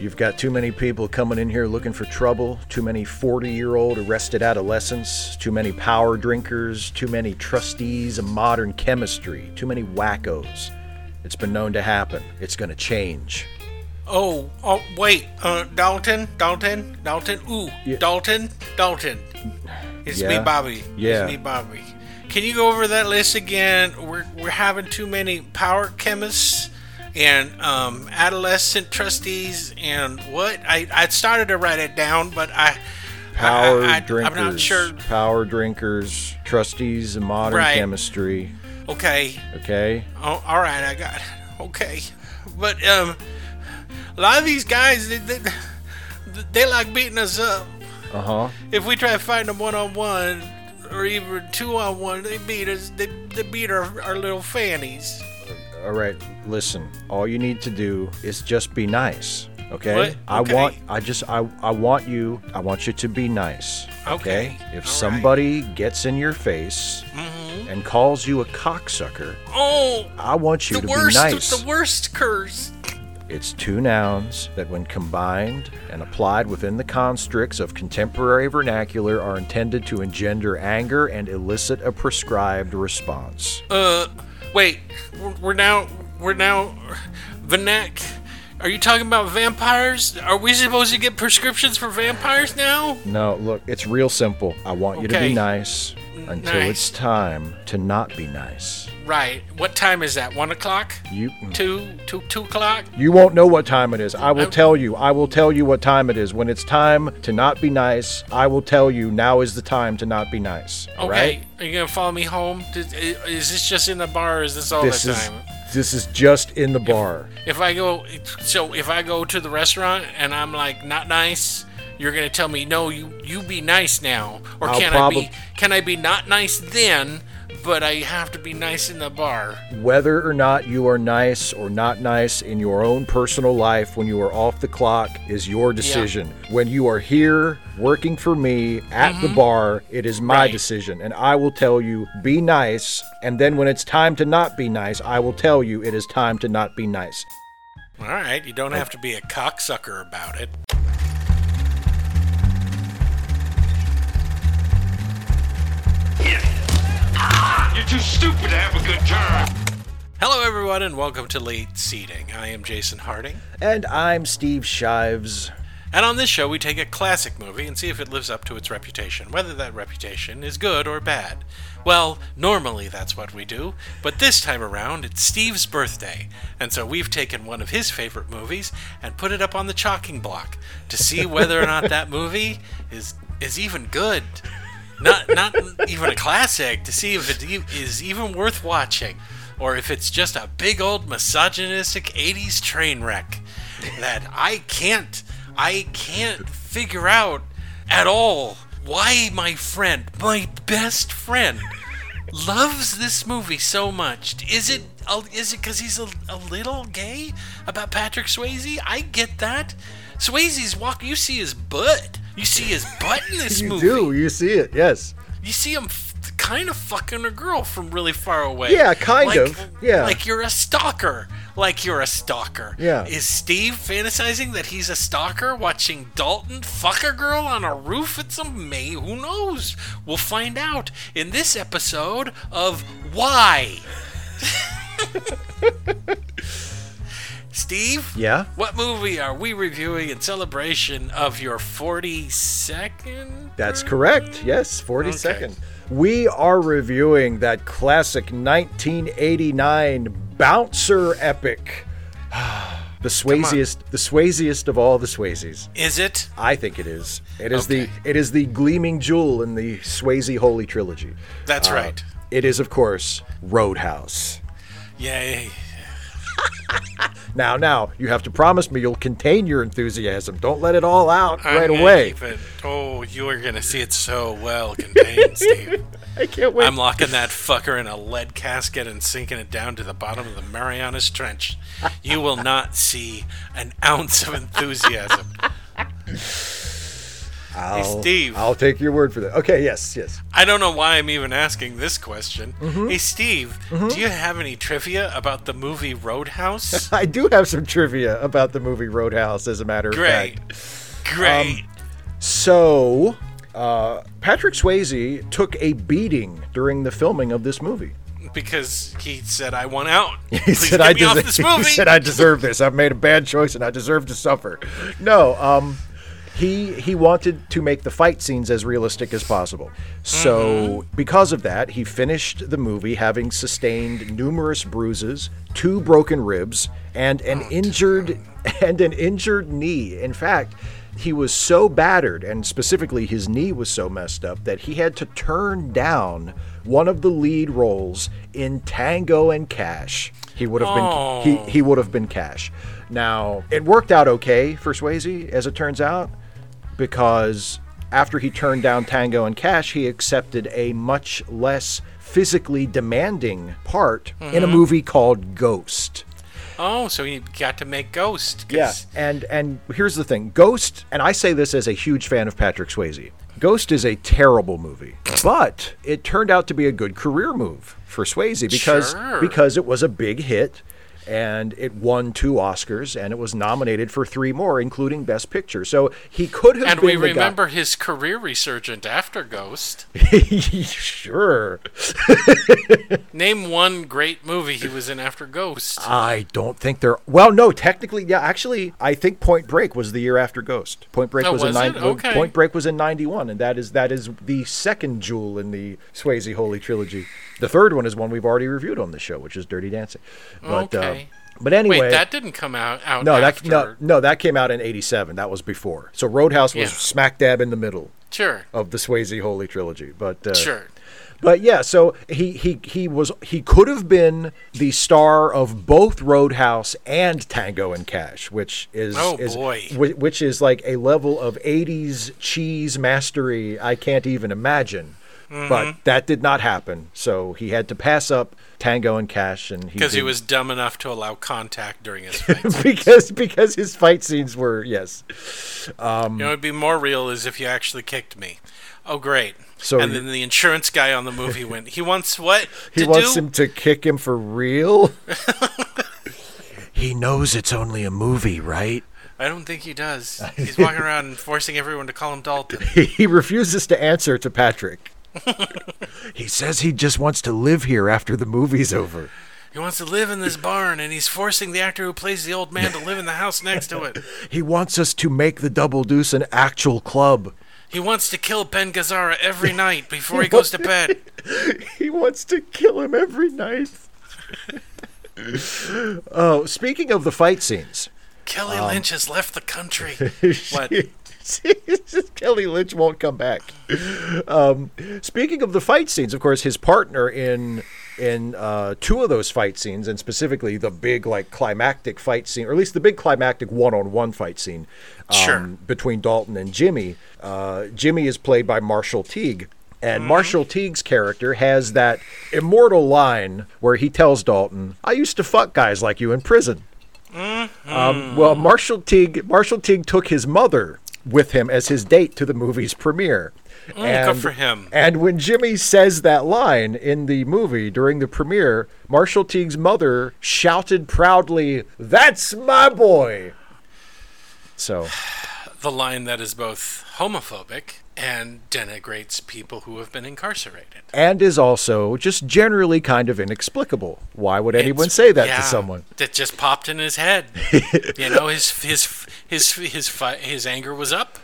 You've got too many people coming in here looking for trouble, too many 40 year old arrested adolescents, too many power drinkers, too many trustees of modern chemistry, too many wackos. It's been known to happen. It's going to change. Oh, oh, wait, uh, Dalton, Dalton, Dalton, ooh, Yeah. Dalton, Dalton. It's Yeah? me, Bobby. Yeah. It's me, Bobby. Can you go over that list again? We're, we're having too many power chemists and um, adolescent trustees and what? I, I started to write it down, but I. Power I, I, drinkers, I'm not sure. power drinkers, trustees of modern Right. chemistry. Okay. Okay? Oh, all right, I got it. Okay, but um, a lot of these guys they, they, they like beating us up. Uh huh. If we try to fight them one on one or even two on one, they beat us. They, they beat our, our little fannies. All right, listen. All you need to do is just be nice. Okay? What? I want I just I I want you I want you to be nice. Okay. okay? If All right. somebody gets in your face Mm-hmm. and calls you a cocksucker, Oh, I want you to worst, be nice. the worst curse. It's two nouns that, when combined and applied within the constricts of contemporary vernacular, are intended to engender anger and elicit a prescribed response. Uh, wait, we're, now we're now Vanek. Are you talking about vampires? Are we supposed to get prescriptions for vampires now? No, look, it's real simple. I want you to be nice until Nice. it's time to not be nice. Right. What time is that? One o'clock? You Two? Two? Two o'clock? you won't know what time it is. I will I- tell you. I will tell you what time it is. When it's time to not be nice, I will tell you now is the time to not be nice. all Okay. right? Are you gonna follow me home? Is this just in the bar? or Is this all This the is time? this is just in the bar. If I go, so if I go to the restaurant and I'm like not nice, you're gonna tell me no. You you be nice now, or I'll can I be can I be not nice then? But I have to be nice in the bar. Whether or not you are nice or not nice in your own personal life when you are off the clock is your decision. When you are here working for me at the bar, it is my Mm-hmm. Right. decision. And I will tell you, be nice. And then when it's time to not be nice, I will tell you it is time to not be nice. All right, you don't have to be a cocksucker about it. You're too stupid to have a good time. Hello, everyone, and welcome to Late Seating. I am Jason Harding, And I'm Steve Shives. and on this show, we take a classic movie and see if it lives up to its reputation, whether that reputation is good or bad. Well, normally that's what we do, but this time around, it's Steve's birthday, and so we've taken one of his favorite movies and put it up on the chalking block to see whether or not that movie is is even good. Not not even a classic to see if it e- even worth watching or if it's just a big old misogynistic 80s train wreck that I can't I can't figure out at all why my friend, my best friend loves this movie so much. Is it is it cuz he's a, a little gay about Patrick Swayze? I get that. Swayze's walk you see his butt. You see his butt in this You movie. You do, you see it, yes. You see him f- kind of fucking a girl from really far away. Yeah, kind Like- of, yeah. Like you're a stalker. Like you're a stalker. Yeah. Is Steve fantasizing that he's a stalker watching Dalton fuck a girl on a roof at some May? Who knows? We'll find out in this episode of Why. Steve? Yeah? What movie are we reviewing in celebration of your 42nd? That's correct. Yes, 42nd. Okay. We are reviewing that classic 1989 bouncer epic. the Swayziest, the Swayziest of all the Swayzes. Is it? I think it is. It is Okay. the it is the gleaming jewel in the Swayze Holy Trilogy. That's Uh, right. It is, of course, Road House. Yay. Now, now, you have to promise me you'll contain your enthusiasm. Don't let it all out I'm right away. Oh, you are going to see it so well contained, Steve. I can't wait. I'm locking that fucker in a lead casket and sinking it down to the bottom of the Marianas Trench. You will not see an ounce of enthusiasm. I'll, Steve. I'll take your word for that. Okay, yes, yes. I don't know why I'm even asking this question. Mm-hmm. Hey, Steve, do you have any trivia about the movie Road House? I do have some trivia about the movie Road House, as a matter of fact. Great. Great. So, uh, Patrick Swayze took a beating during the filming of this movie. because he said, I want out. He Please said, get I me off deserve, this he said, I deserve this. I've made a bad choice and I deserve to suffer. No, um, he he wanted to make the fight scenes as realistic as possible. So mm-hmm. because of that, he finished the movie having sustained numerous bruises, two broken ribs, and an oh, injured and an injured knee. In fact, he was so battered, and specifically his knee was so messed up that he had to turn down one of the lead roles in Tango and Cash. He would have been he, he oh. would have been Cash. Now it worked out okay for Swayze, as it turns out, because after he turned down Tango and Cash, he accepted a much less physically demanding part in a mm-hmm. movie called Ghost. oh, so he got to make Ghost. Yeah, and and here's the thing, Ghost, and I say this as a huge fan of Patrick Swayze. Ghost is a terrible movie, but it turned out to be a good career move for Swayze because Sure. because it was a big hit and it won two Oscars and it was nominated for three more including best picture. So he could have And we the guy- remember his career resurgent after Ghost. sure. Name one great movie he was in after Ghost. I don't think there. Well, no, technically, yeah. Actually, I think Point Break was the year after Ghost. Point Break Oh, was, in was nine, it? Okay. Point Break was in '91, and that is that is the second jewel in the Swayze Holy Trilogy. The third one is one we've already reviewed on the show, which is Dirty Dancing. But, Okay. Uh, but anyway, Wait, that didn't come out, out no, that after. no, no, that came out in '87. That was before. So Road House was Yeah. smack dab in the middle Sure, of the Swayze Holy Trilogy. But uh, sure. but yeah, so he he he was he could have been the star of both Road House and Tango and Cash, which is Oh, is- boy. which is like a level of '80s cheese mastery I can't even imagine. Mm-hmm. But that did not happen, so he had to pass up Tango and Cash, and Because he did- was dumb enough to allow contact during his fights. because because his fight scenes were yes. you know, it'd be more real is if you actually kicked me. Oh, great. So and then the insurance guy on the movie went, he wants what? He wants do? him to kick him for real. he knows it's only a movie, right? I don't think he does. He's walking around forcing everyone to call him Dalton. he refuses to answer to Patrick. He says he just wants to live here after the movie's over. He wants to live in this barn, and he's forcing the actor who plays the old man to live in the house next to it. He wants us to make the Double Deuce an actual club. He wants to kill Ben Gazzara every night before he goes to bed. He wants to kill him every night. oh, speaking of the fight scenes, Kelly Um, Lynch has left the country. What? Kelly Lynch won't come back. Um, speaking of the fight scenes, of course, his partner in in uh, two of those fight scenes, and specifically the big like climactic fight scene, or at least the big climactic one-on-one fight scene um, Sure. between Dalton and Jimmy. Uh, Jimmy is played by Marshall Teague. And Marshall Teague's character has that immortal line where he tells Dalton, "I used to fuck guys like you in prison." Um, well, Marshall Teague Marshall Teague took his mother with him as his date to the movie's premiere. Mm, good for him. And when Jimmy says that line in the movie during the premiere, Marshall Teague's mother shouted proudly, "That's my boy!" So, The line that is both homophobic and denigrates people who have been incarcerated. and is also just generally kind of inexplicable. Why would anyone It's- say that yeah, to someone? That just popped in his head. you know, his his his his fi- his anger was up,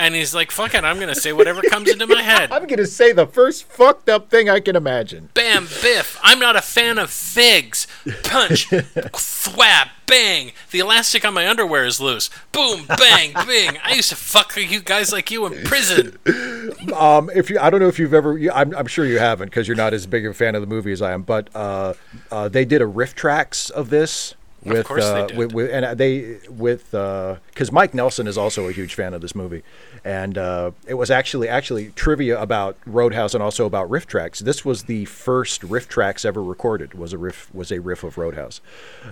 and he's like, "Fuck it, I'm gonna say whatever comes into my head." I'm gonna say the first fucked up thing I can imagine. Bam, biff. I'm not a fan of figs. Punch, thwap, bang. The elastic on my underwear is loose. Boom, bang, bing. I used to fuck you guys like you in prison. Um, if you, I don't know if you've ever, I'm, I'm sure you haven't because you're not as big a fan of the movie as I am. But uh, uh, they did a RiffTrax of this with, course they uh, did. with, with and they with because Mike Nelson is also a huge fan of this movie, and uh, it was actually actually trivia about Road House and also about RiffTrax. This was the first RiffTrax ever recorded. Was a riff was a riff of Road House.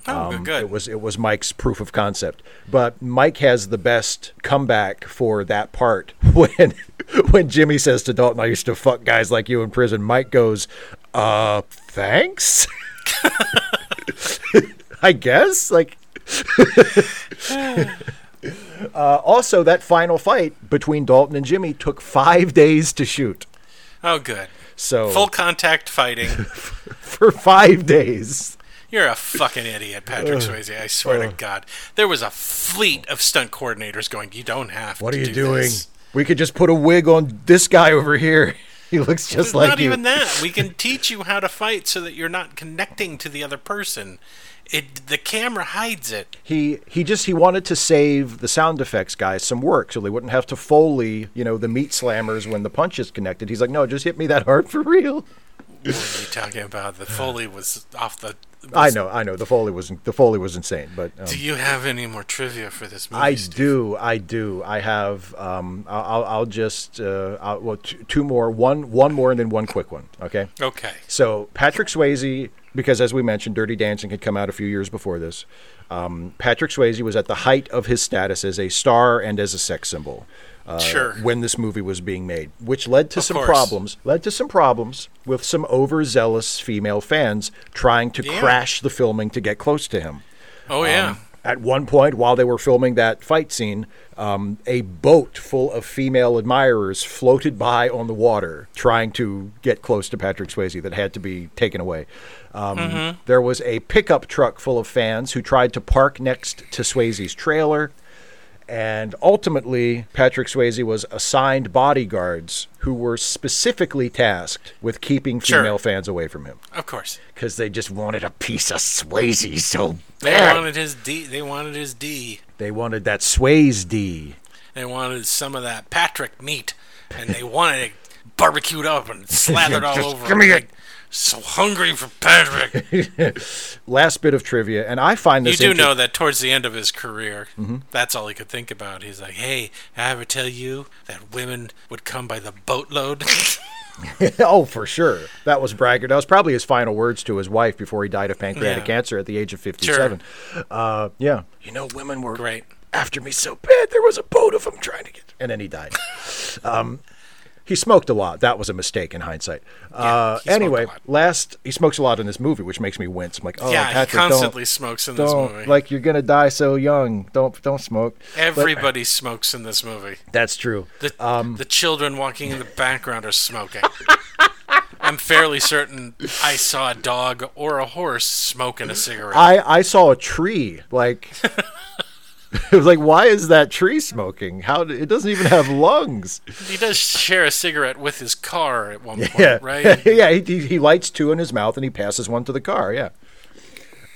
Oh, good, good. It was it was Mike's proof of concept. But Mike has the best comeback for that part when when Jimmy says to Dalton, "I used to fuck guys like you in prison," Mike goes, "Uh, thanks." I guess like. uh, also, that final fight between Dalton and Jimmy took five days to shoot. Oh, good. So Full contact fighting. for five days. You're a fucking idiot, Patrick Swayze. I swear to God. There was a fleet of stunt coordinators going, you don't have What to are you do doing? this." We could just put a wig on this guy over here. He looks just It's like not you. even that. We can teach you how to fight so that you're not connecting to the other person. It the camera hides it. He he just he wanted to save the sound effects guys some work so they wouldn't have to foley, you know, the meat slammers when the punch is connected. He's like, "No, just hit me that hard for real." What are you talking about? The foley was off the. I know, I know. The foley was the foley was insane, but um, Do you have any more trivia for this movie? I Steve? do, I do. I have. Um, I'll, I'll- I'll just uh, I'll, well, t- two more, one one more, and then one quick one. Okay. Okay. So Patrick Swayze, because as we mentioned, Dirty Dancing had come out a few years before this. Um, Patrick Swayze was at the height of his status as a star and as a sex symbol. Uh, Sure. When this movie was being made, which led to Of some course. problems, led to some problems with some overzealous female fans trying to Yeah. crash the filming to get close to him. Oh yeah. Um, At one point, while they were filming that fight scene, um, a boat full of female admirers floated by on the water, trying to get close to Patrick Swayze that had to be taken away. Um, There was a pickup truck full of fans who tried to park next to Swayze's trailer. And ultimately, Patrick Swayze was assigned bodyguards who were specifically tasked with keeping Sure. female fans away from him of course. because they just wanted a piece of Swayze so bad. They wanted his D. They wanted his D. They wanted that Swayze D. They wanted some of that Patrick meat, and they wanted it barbecued up and slathered all over. give me it. So hungry for Patrick. Last bit of trivia, and I find this. You do inter- know that towards the end of his career, Mm-hmm. that's all he could think about. He's like, "Hey, I ever tell you that women would come by the boatload?" oh, for sure. That was braggart. That was probably his final words to his wife before he died of pancreatic Yeah. cancer at the age of fifty-seven. Uh, yeah. You know, women were Great. after me so bad. There was a boat of them trying to get, and then he died. um, he smoked a lot. That was a mistake in hindsight. uh, smoked a anyway, last he smokes a lot in this movie, which makes me wince. I'm like, oh, yeah, Patrick, he don't- constantly smokes in this movie. like you're gonna die so young. Don't don't smoke. But- Everybody smokes in this movie. that's true. The, Um, the children walking in the background are smoking. I'm fairly certain I saw a dog or a horse smoking a cigarette. I I saw a tree like. it was like, why is that tree smoking? How d- it doesn't even have lungs? he does share a cigarette with his car at one point, Yeah, right? yeah. He, he he lights two in his mouth and he passes one to the car. Yeah.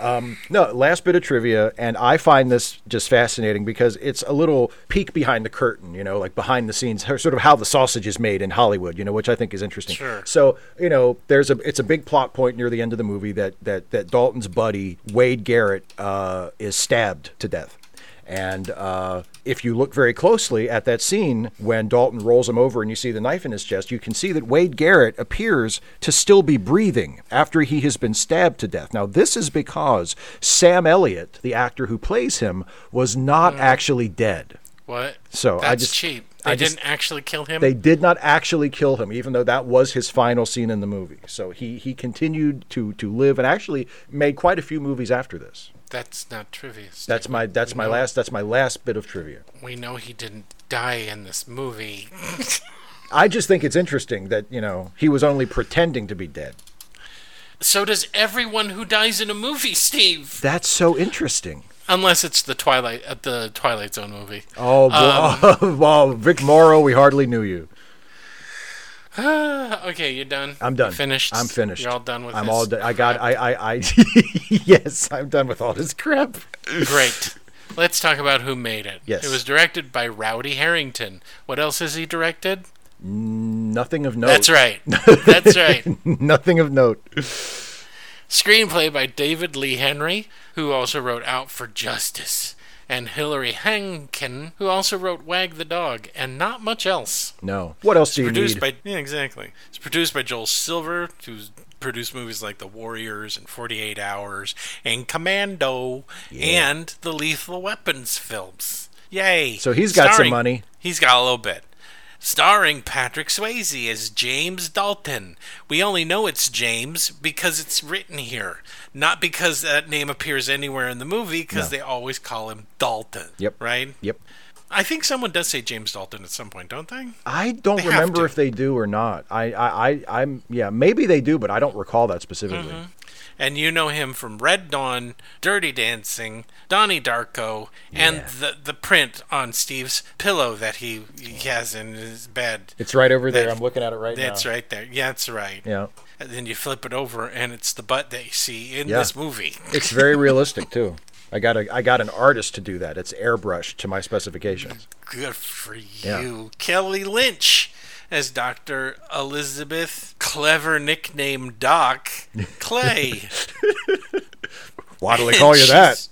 Um, no, last bit of trivia, and I find this just fascinating because it's a little peek behind the curtain, you know, like behind the scenes, sort of how the sausage is made in Hollywood, you know, which I think is interesting. Sure. So, you know, there's a it's a big plot point near the end of the movie that that that Dalton's buddy Wade Garrett uh, is stabbed to death. And uh, if you look very closely at that scene when Dalton rolls him over and you see the knife in his chest, you can see that Wade Garrett appears to still be breathing after he has been stabbed to death. Now, this is because Sam Elliott, the actor who plays him, was not actually dead. What? So, I That's just- cheap. They I didn't actually kill him. They did not actually kill him, even though that was his final scene in the movie. So he, he continued to, to live and actually made quite a few movies after this. That's not trivia. That's my that's my No. last that's my last bit of trivia. We know he didn't die in this movie. I just think it's interesting that, you know, he was only pretending to be dead. So does everyone who dies in a movie, Steve. That's so interesting. Unless it's the Twilight, uh, the Twilight Zone movie. Oh, boy. well, Vic Morrow, we hardly knew you. okay, you're done. I'm done. Finished. I'm finished. You're all done with. I'm all done. I got. I, I, I, yes, I'm done with all this crap. Great. Let's talk about who made it. Yes. It was directed by Rowdy Herrington. What else has he directed? Nothing of note. That's right. That's right. Nothing of note. Screenplay by David Lee Henry, who also wrote Out for Justice, and Hilary Henkin, who also wrote Wag the Dog, and not much else. No. What else do you produced need? by yeah, exactly. It's produced by Joel Silver, who's produced movies like The Warriors and 48 Hours and Commando and the Lethal Weapons films. Yay! So he's got some money. He's got a little bit. Starring Patrick Swayze as James Dalton. We only know it's James because it's written here, not because that name appears anywhere in the movie because No. they always call him Dalton. Yep. Right? Yep. I think someone does say James Dalton at some point, don't they? I don't They remember if they do or not. I, I, I, I'm, yeah, maybe they do, but I don't recall that specifically. Mm-hmm. And you know him from Red Dawn, Dirty Dancing, Donnie Darko, and the the print on Steve's pillow that he, he has in his bed. It's right over there. I'm looking at it right That's now. That's right there. Yeah, that's right. Yeah. And then you flip it over, and it's the butt that you see in Yeah. this movie. It's very realistic too. I got a, I got an artist to do that. It's airbrushed to my specifications. Good for you. Yeah. Kelly Lynch as Dr. Elizabeth, clever nickname Doc Clay. Why do they call you that?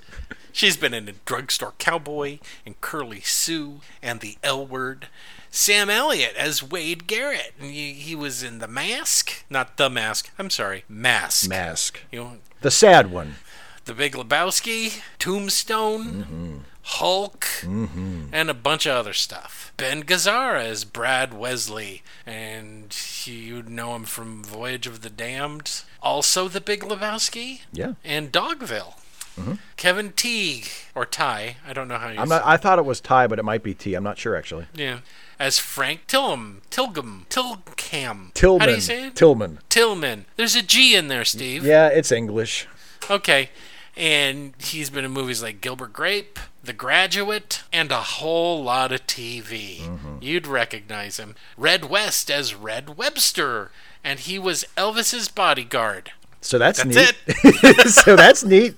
She's- been in drugstore cowboy and Curly Sue and the L word. Sam Elliott as Wade Garrett. And he, he was in The Mask. Not The Mask. I'm sorry. Mask. Mask. You know, The sad one. The Big Lebowski, Tombstone, Mm-hmm. Hulk, and a bunch of other stuff. Ben Gazzara as Brad Wesley, and you'd know him from Voyage of the Damned. Also, The Big Lebowski, Yeah. and Dogville. Kevin Teague or Ty, I don't know how you. Mm-hmm. I'm say- not, I thought it was Ty, but it might be T. I'm not sure actually. yeah, as Frank Tillum, Tilgum, Tilcam. Tillman. How do you say it? Tillman. Tillman. There's a G in there, Steve. Yeah, it's English. Okay. And he's been in movies like Gilbert Grape, The Graduate, and a whole lot of TV. Mm-hmm. You'd recognize him. Red West as Red Webster, and he was Elvis's bodyguard. So that's, That's neat. it. so that's neat.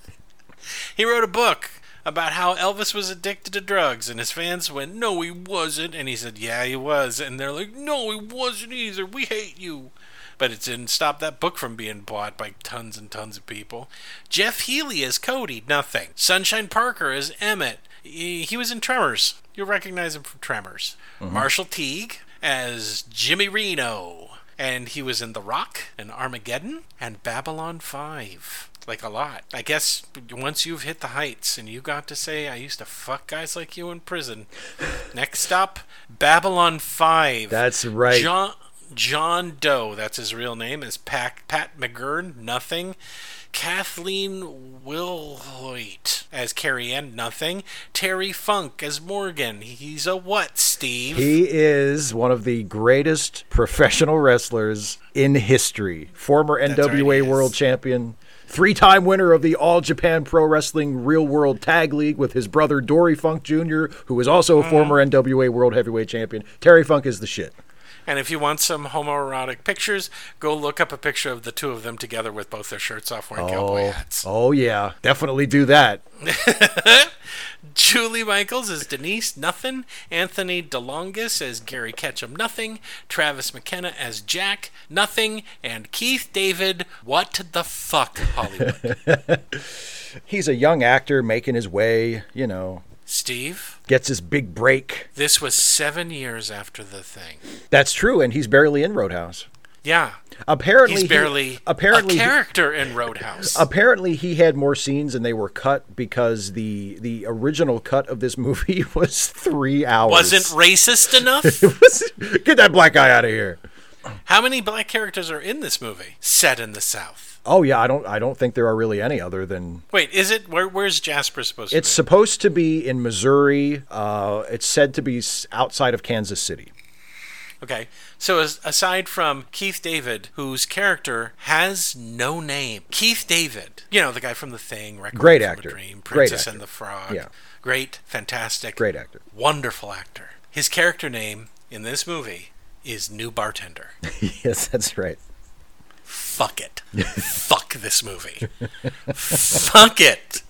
He wrote a book about how Elvis was addicted to drugs, and his fans went, No, he wasn't. And he said, Yeah, he was. And they're like, No, he wasn't either. We hate you. But it didn't stop that book from being bought by tons and tons of people. Jeff Healey as Cody, nothing. Sunshine Parker as Emmett. He, was in Tremors. You'll recognize him from Tremors. Mm-hmm. Marshall Teague as Jimmy Reno. And he was in The Rock and Armageddon and Babylon 5. Like a lot. I guess once you've hit the heights and you got to say, I used to fuck guys like you in prison. Next up, Babylon 5. That's right. John, John Doe, that's his real name, is Pat, Pat McGurn, nothing. Kathleen Wilhoit as Carrie Ann, nothing. Terry Funk as Morgan. He's a what, Steve? He is one of the greatest professional wrestlers in history. Former right, NWA is. World Champion, three time winner of the All Japan Pro Wrestling Real World Tag League with his brother Dory Funk Jr., who is also a hmm. former NWA World Heavyweight Champion. Terry Funk is the shit. And if you want some homoerotic pictures, go look up a picture of the two of them together with both their shirts off wearing cowboy Oh, hats. oh, yeah. Definitely do that. Julie Michaels as Denise, nothing. Anthony DeLongis as Gary Ketchum, nothing. Travis McKenna as Jack, nothing. And Keith David, what the fuck, Hollywood? He's a young actor making his way, you know, Steve, gets his big break. this was seven years after the thing. That's true, and he's barely in Road House. Yeah, Apparently, he's he- barely apparently a he- character in Road House. apparently he had more scenes and they were cut because the the original cut of this movie was three hours. Wasn't racist enough? Get that black guy out of here. How many black characters are in this movie? Set in the South. Oh yeah, I don't I don't think there are really any other than Wait, is it? Where, where's Jasper supposed to be? it's supposed to be in Missouri. Uh, it's said to be outside of Kansas City. Okay, so as, aside from Keith David, whose character has no name, Keith David, you know the guy from The Thing, Requiem Great actor. Dream, Great Princess actor. and the Frog, Yeah. great, fantastic, Great actor. wonderful actor. His character name in this movie is New Bartender. yes, that's right. Fuck it. Fuck this movie. Fuck it.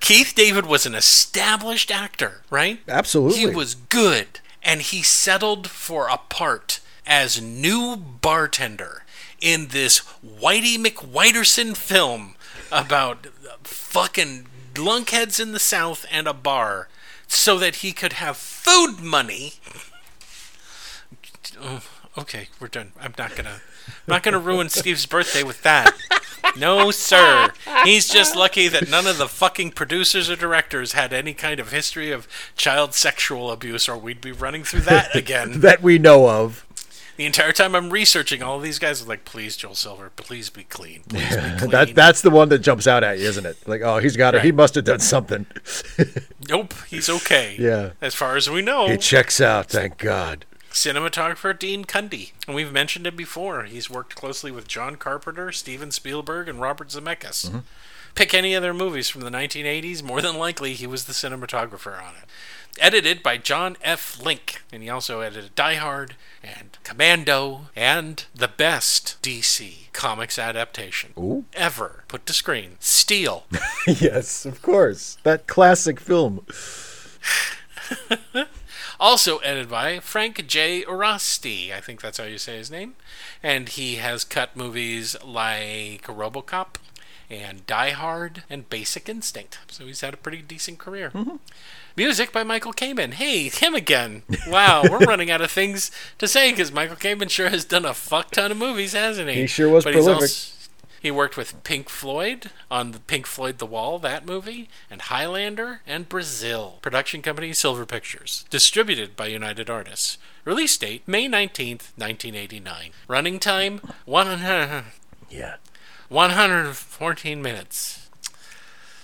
Keith David was an established actor, right? Absolutely. He was good, and he settled for a part as new bartender in this Whitey McWhiterson film about fucking lunkheads in the South and a bar so that he could have food money. Oh, okay, we're done. I'm not gonna I'm not gonna ruin Steve's birthday with that. No, sir. He's just lucky that none of the fucking producers or directors had any kind of history of child sexual abuse, or we'd be running through that again. that we know of. the entire time I'm researching all these guys, I'm like, please, Joel Silver, please be clean. Please be clean. That that's the one that jumps out at you, isn't it? Like, oh, he's got it. He must have done something. nope, he's okay. Yeah. As far as we know. He checks out. Thank God. Cinematographer Dean Cundey. And we've mentioned him before. He's worked closely with John Carpenter, Steven Spielberg, and Robert Zemeckis. Mm-hmm. Pick any other movies from the 1980s, more than likely he was the cinematographer on it. Edited by John F. Link, and he also edited Die Hard and Commando and the best DC comics adaptation Ooh. ever put to screen, Steel. yes, of course. That classic film. Also edited by Frank J. Orasti. I think that's how you say his name. And he has cut movies like Robocop and Die Hard and Basic Instinct. So he's had a pretty decent career. Mm-hmm. Music by Michael Kamen. Hey, him again. Wow, we're running out of things to say because Michael Kamen sure has done a fuck ton of movies, hasn't he? He sure was But prolific. He worked with Pink Floyd on the Pink Floyd The Wall, that movie, and Highlander and Brazil. Production company Silver Pictures. Distributed by United Artists. Release date May 19th, 1989. Running time 100, Yeah. 114 minutes.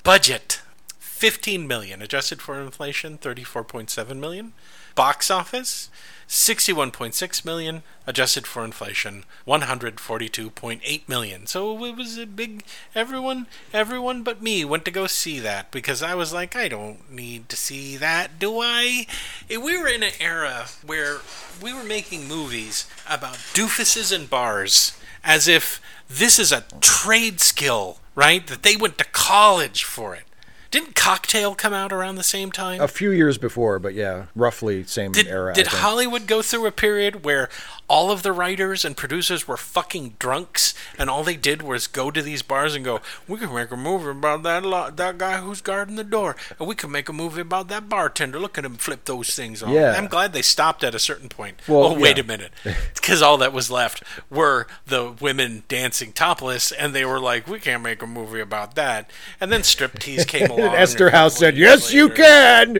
Budget 15 million adjusted for inflation 34.7 million. Box office 61.6 million adjusted for inflation 142.8 million. So it was a big everyone everyone but me went to go see that because I was like I don't need to see that, do I? Eh, We were in an era where we were making movies about doofuses and bars as if this is a trade skill, right? That they went to college for it. Didn't Cocktail come out around the same time? A few years before, but yeah, roughly same Did, era. Did. Hollywood go through a period where all of the writers and producers were fucking drunks and all they did was go to these bars and go, we can make a movie about that lo- that guy who's guarding the door and we can make a movie about that bartender. Look at him flip those things on. Yeah. I'm glad they stopped at a certain point. Well, oh, wait yeah. a minute. Because all that was left were the women dancing topless and they were like, we can't make a movie about that. And then striptease came along. And Esther House said, years "Yes, you can."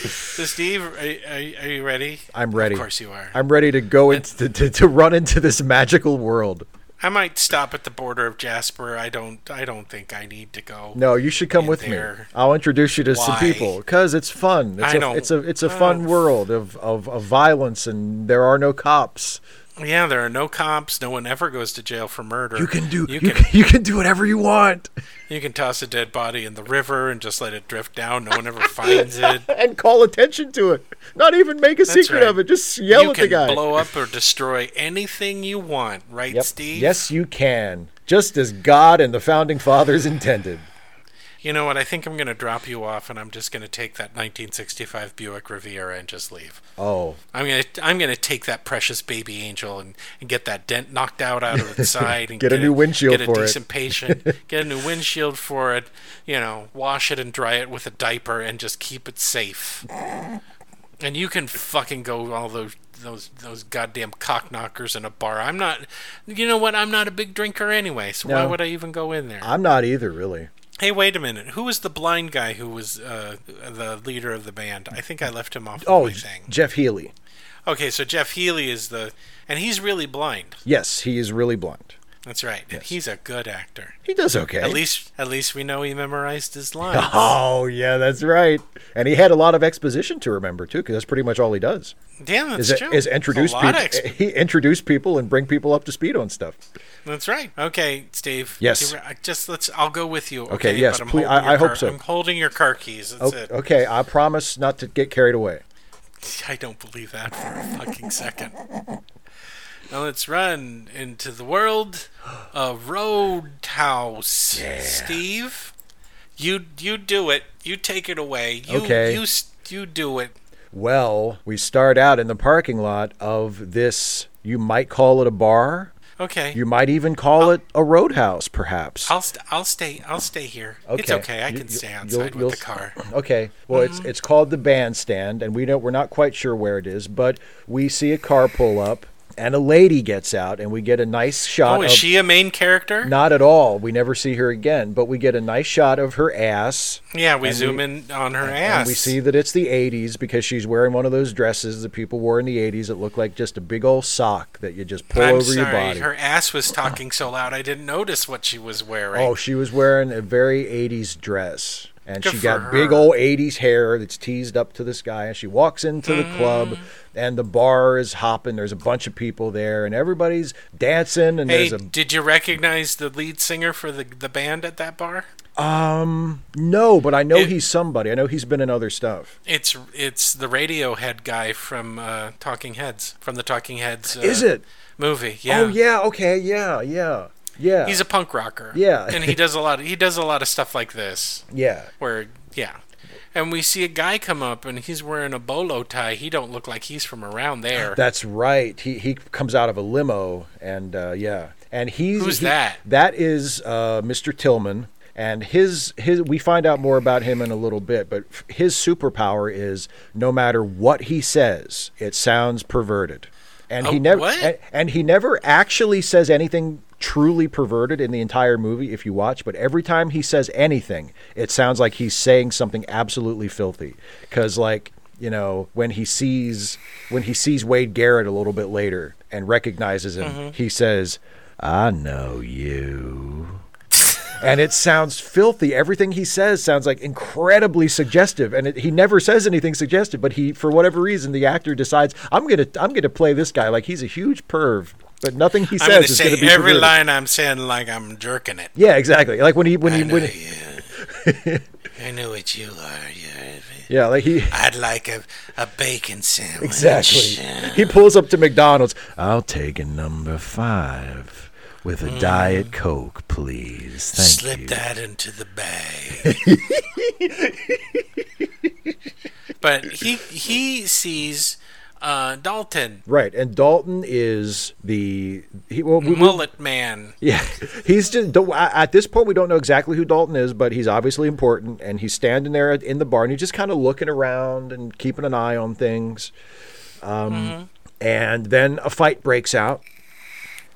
So, Steve, are, are, are you ready? I'm ready. Of course you are. I'm ready to go into to, to run into this magical world. I might stop at the border of Jasper. I don't. I don't think I need to go. No, you should come in with me. I'll introduce you to some people because it's fun. It's I a, don't- it's a it's a I fun don't- world of, of, of violence and there are no cops. Yeah, there are no cops. No one ever goes to jail for murder. You can do You you can. can, you can do whatever you want You can toss a dead body in the river and just let it drift down. No one ever finds it. and call attention to it. Not even make a That's secret right. of it. Just yell you at the guy. blow up or destroy anything you want, right, Yep. Steve? Yes, you can. Just as God and the founding fathers intended. You know what? I think I'm going to drop you off, and I'm just going to take that 1965 Buick Riviera and just leave. Oh, I'm gonna I'm gonna take that precious baby angel and, and get that dent knocked out out of the side and Get a new windshield for get for a it. decent patient, get a new windshield for it, you know, wash it and dry it with a diaper and just keep it safe. And you can fucking go all those those those goddamn cock knockers in a bar. I'm not you know what, I'm not a big drinker anyway, so why would I even go in there? I'm not either, really. Hey, wait a minute. Who was the blind guy who was uh, the leader of the band? I think I left him off Oh, of my thing. Jeff Healey. Okay, so Jeff Healey is the, and he's really blind. Yes, he is really blind. That's right. And he's a good actor. He does okay. At least, at least we know he memorized his lines. Oh, yeah, that's right. And he had a lot of exposition to remember too, because that's pretty much all he does. Damn, that's Is, true. is introduce people. exp- he introduce people and bring people up to speed on stuff. That's right. Okay, Steve. Yes. just let's. I'll go with you. Okay. Okay, yes, but I'm please- I- I hope car- so. I'm holding your car keys. That's O- it. okay, I promise not to get carried away. I don't believe that for a fucking second. Now let's run into the world of Road House. Steve, you you do it. You take it away. You, Okay. You you do it. Well, we start out in the parking lot of this. You might call it a bar. Okay. You might even call it a roadhouse, perhaps. I'll st- I'll stay I'll stay here. Okay. It's okay. I can you- stay you'll- outside you'll- with the car. Okay. Well, it's mm-hmm. it's called the bandstand, and we don't we're not quite sure where it is, but we see a car pull up, and a lady gets out, and we get a nice shot. Oh, is of, she a main character? Not at all. We never see her again, but we get a nice shot of her ass. Yeah, we zoom we- in on her ass. And we see that it's the 80s because she's wearing one of those dresses that people wore in the 80s that looked like just a big old sock that you just pull I'm over sorry, your body. her ass was talking so loud I didn't notice what she was wearing. Oh, she was wearing a very 80s dress. And Good she got big old 80s hair that's teased up to the sky. And she walks into the club, Mm. and the bar is hopping. There's a bunch of people there, and everybody's dancing. And hey, there's a. did you recognize the lead singer for the the band at that bar? Um, no, but I know It- he's somebody. I know he's been in other stuff. It's it's the Radiohead guy from uh, Talking Heads from the Talking Heads. Uh, Is it? movie? Yeah. Oh, yeah, okay, yeah, yeah, yeah. He's a punk rocker. Yeah. and he does a lot. he does a lot of stuff like this. yeah. Where yeah, and we see a guy come up and he's wearing a bolo tie. He don't look like he's from around there. That's right. He he comes out of a limo, and uh, yeah, and he's Who's he- that? That is uh, Mr. Tillman, and his his. We find out more about him in a little bit, but his superpower is no matter what he says, it sounds perverted, and he never and, and he never actually says anything truly perverted in the entire movie if you watch but every time he says anything it sounds like he's saying something absolutely filthy. Because like you know when he sees when he sees wade garrett a little bit later and recognizes him Mm-hmm. he says i know you. And it sounds filthy. Everything he says sounds like incredibly suggestive and it, he never says anything suggestive but he for whatever reason the actor decides i'm gonna i'm gonna play this guy. Like he's a huge perv but nothing he says gonna is gonna be every perverted. line I'm saying like I'm jerking it. yeah exactly like when he when I he know when you. I know what you are. You're, yeah like he I'd like a, a bacon sandwich. exactly he pulls up to mcdonald's i'll take a number five with a mm. diet coke please thank Slip you that into the bag. but he he sees uh, Dalton, right and dalton is the he well, we, mullet man. Yeah, he's just at this point we don't know exactly who Dalton is, but he's obviously important, and he's standing there in the bar and he's just kind of looking around and keeping an eye on things. Um, And then a fight breaks out.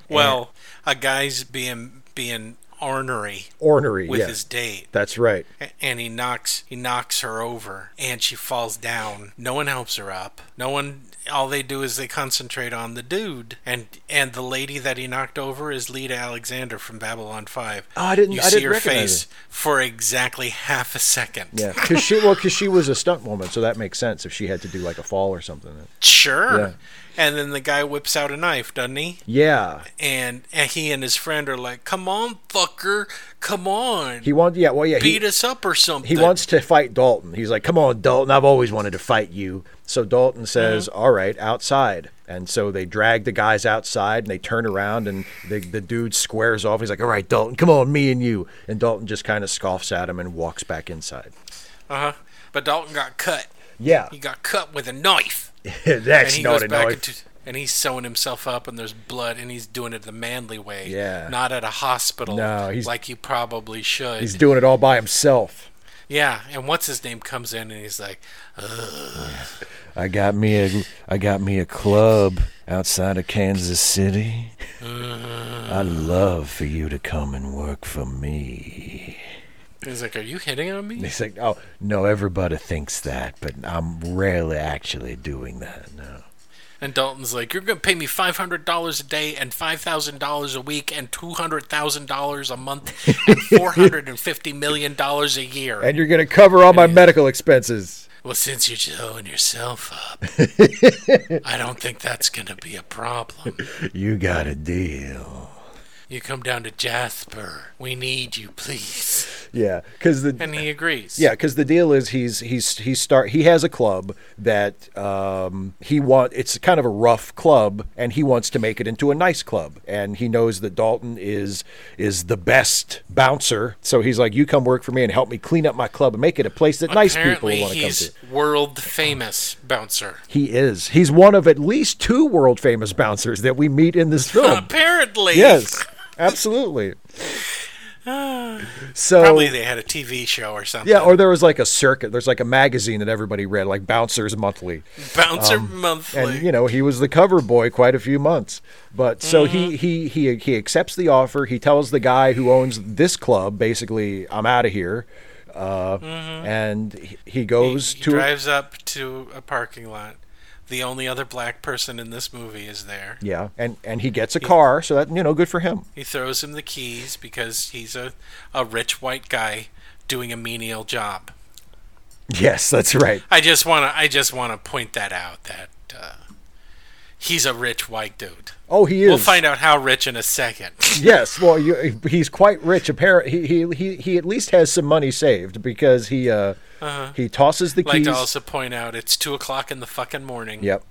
Well, a guy's being being ornery Ornery, with yeah, his date. that's right. And he knocks he knocks her over and she falls down no one helps her up no one all they do is they concentrate on the dude and and the lady that he knocked over is Lyta Alexander from Babylon 5 Oh, I didn't- you I see didn't her recognize face for exactly half a second Yeah, because she well, because she was a stunt woman, so that makes sense if she had to do like a fall or something. sure Yeah. and then the guy whips out a knife doesn't he Yeah, and, and he and his friend are like come on fucker come on he wants. Yeah, well, yeah, he, beat us up or something he wants to fight Dalton. He's like, "Come on, Dalton! I've always wanted to fight you." So Dalton says, Mm-hmm. "All right, outside." And so they drag the guys outside, and they turn around, and the the dude squares off. He's like, "All right, Dalton, come on, me and you." And Dalton just kind of scoffs at him and walks back inside. uh-huh but Dalton got cut Yeah, he got cut with a knife and that's he not a back knife. into and he's sewing himself up and there's blood and he's doing it the manly way Yeah. not at a hospital No, he's- like you probably should He's doing it all by himself. Yeah and what's his name comes in and he's like I got me a I got me a club outside of Kansas City. Mm. I'd love for you to come and work for me. he's like are you hitting on me He's like, oh no, everybody thinks that, but I'm rarely actually doing that. No. And dalton's like you're gonna pay me $500 a day and $5000 a week and $200000 a month and $450 million a year And you're gonna cover all my medical expenses. well since you're showing yourself up i don't think that's gonna be a problem You got a deal. You come down to Jasper. We need you, please. Yeah, because the And he agrees. Yeah, because the deal is he's he's he start he has a club that um, he want it's kind of a rough club and he wants to make it into a nice club and he knows that Dalton is is the best bouncer so he's like you come work for me and help me clean up my club and make it a place that nice people want to come to." he's world famous bouncer. He is. He's one of at least two world famous bouncers that we meet in this film. Apparently. yes, absolutely. so Probably they had a TV show or something. yeah, or there was like a circuit. There's like a magazine that everybody read, like Bouncers Monthly. Bouncer um, Monthly. and you know he was the cover boy quite a few months but so he mm. he he he accepts the offer he tells the guy who owns this club basically i'm out of here uh, mm-hmm. and he, he goes he to drives up to a parking lot. The only other black person in this movie is there. yeah and and he gets a car so that you know good for him He throws him the keys because he's a, a rich white guy doing a menial job. yes that's right I just wanna I just wanna point that out that uh, he's a rich white dude. Oh he is We'll find out how rich in a second. yes well you, he's quite rich apparently he, he he at least has some money saved because he uh he tosses the Uh-huh. like to also point out it's two o'clock in the fucking morning. yep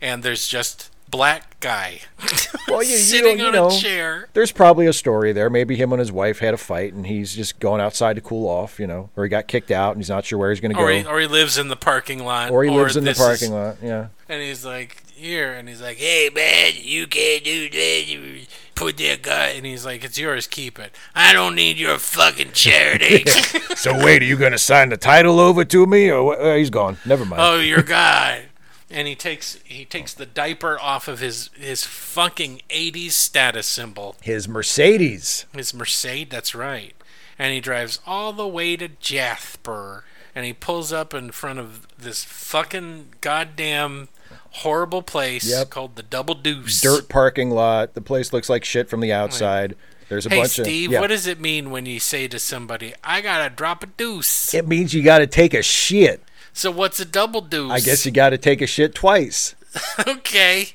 And there's just black guy well you, sitting you on know a chair. there's probably a story there. Maybe him and his wife had a fight, and he's just going outside to cool off, you know, or he got kicked out, and he's not sure where he's going to go, Or he, or he lives in the parking lot. or he lives in the this is- parking lot. Yeah, And he's like, here. And he's like, hey, man, you can't do that. You put that guy. And he's like, it's yours. Keep it. I don't need your fucking charity. So wait, are you to sign the title over to me, or what? Uh, he's gone. Never mind. oh, your guy. And he takes he takes the diaper off of his his fucking 80s status symbol. His Mercedes. His Mercedes, that's right. And he drives all the way to Jasper. And he pulls up in front of this fucking goddamn horrible place Yep. called the Double Deuce. Dirt parking lot. The place looks like shit from the outside. There's a Hey, bunch Steve, of. Yeah. Steve, what does it mean when you say to somebody, I gotta drop a deuce? it means you got to take a shit. So what's a double deuce? I guess you got to take a shit twice. okay.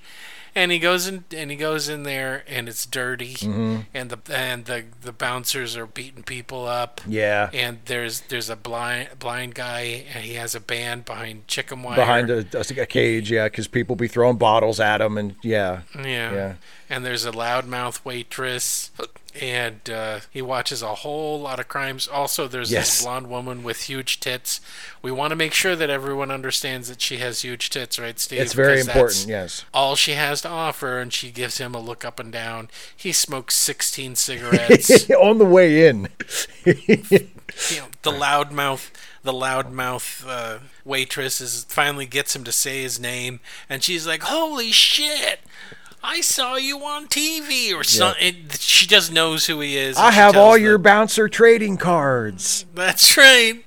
And he goes in, and he goes in there, and it's dirty, Mm-hmm. and the and the the bouncers are beating people up. Yeah. And there's there's a blind blind guy, and he has a band behind chicken wire. Behind a, a cage, yeah, because people be throwing bottles at him, and yeah, yeah. yeah. And there's a loudmouth waitress, and uh, he watches a whole lot of crimes. Also, there's Yes. this blonde woman with huge tits. We want to make sure that everyone understands that she has huge tits, right, Steve? It's very important. Yes. All she has to offer, and she gives him a look up and down. He smokes 16 cigarettes. On the way in. you know, the loudmouth, the loudmouth uh, waitress is finally gets him to say his name, and she's like, "Holy shit!" I saw you on TV or something. She just knows who he is. I have all tells your bouncer trading cards. That's right.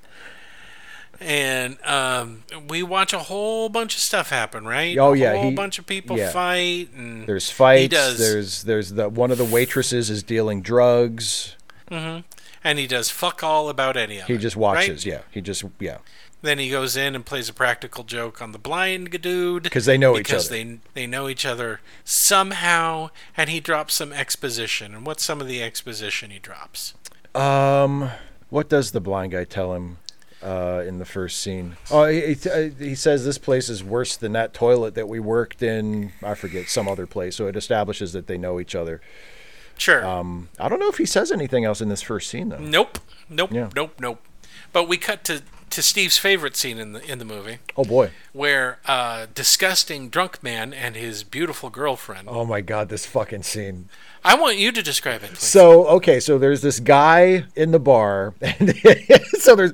And um, we watch a whole bunch of stuff happen, right? Oh, yeah, a whole he- bunch of people yeah. fight, and There's fights. does. There's there's the one of the waitresses is dealing drugs. Mm-hmm. and he does fuck all about any of it. He just right? watches. Yeah, he just yeah. Then he goes in and plays a practical joke on the blind dude because they know each because they they know each other somehow, and he drops some exposition. And what's some of the exposition he drops? Um, what does the blind guy tell him uh, in the first scene? Oh, he, he, uh, he says this place is worse than that toilet that we worked in. I forget some other place. So it establishes that they know each other. Sure. Um, I don't know if he says anything else in this first scene though. nope. Nope. Yeah. Nope. Nope. But we cut to to Steve's favorite scene in the in the movie, Oh boy. where uh, disgusting drunk man and his beautiful girlfriend. Oh my god, this fucking scene. I want you to describe it. Please. So okay, so there's this guy in the bar, and so there's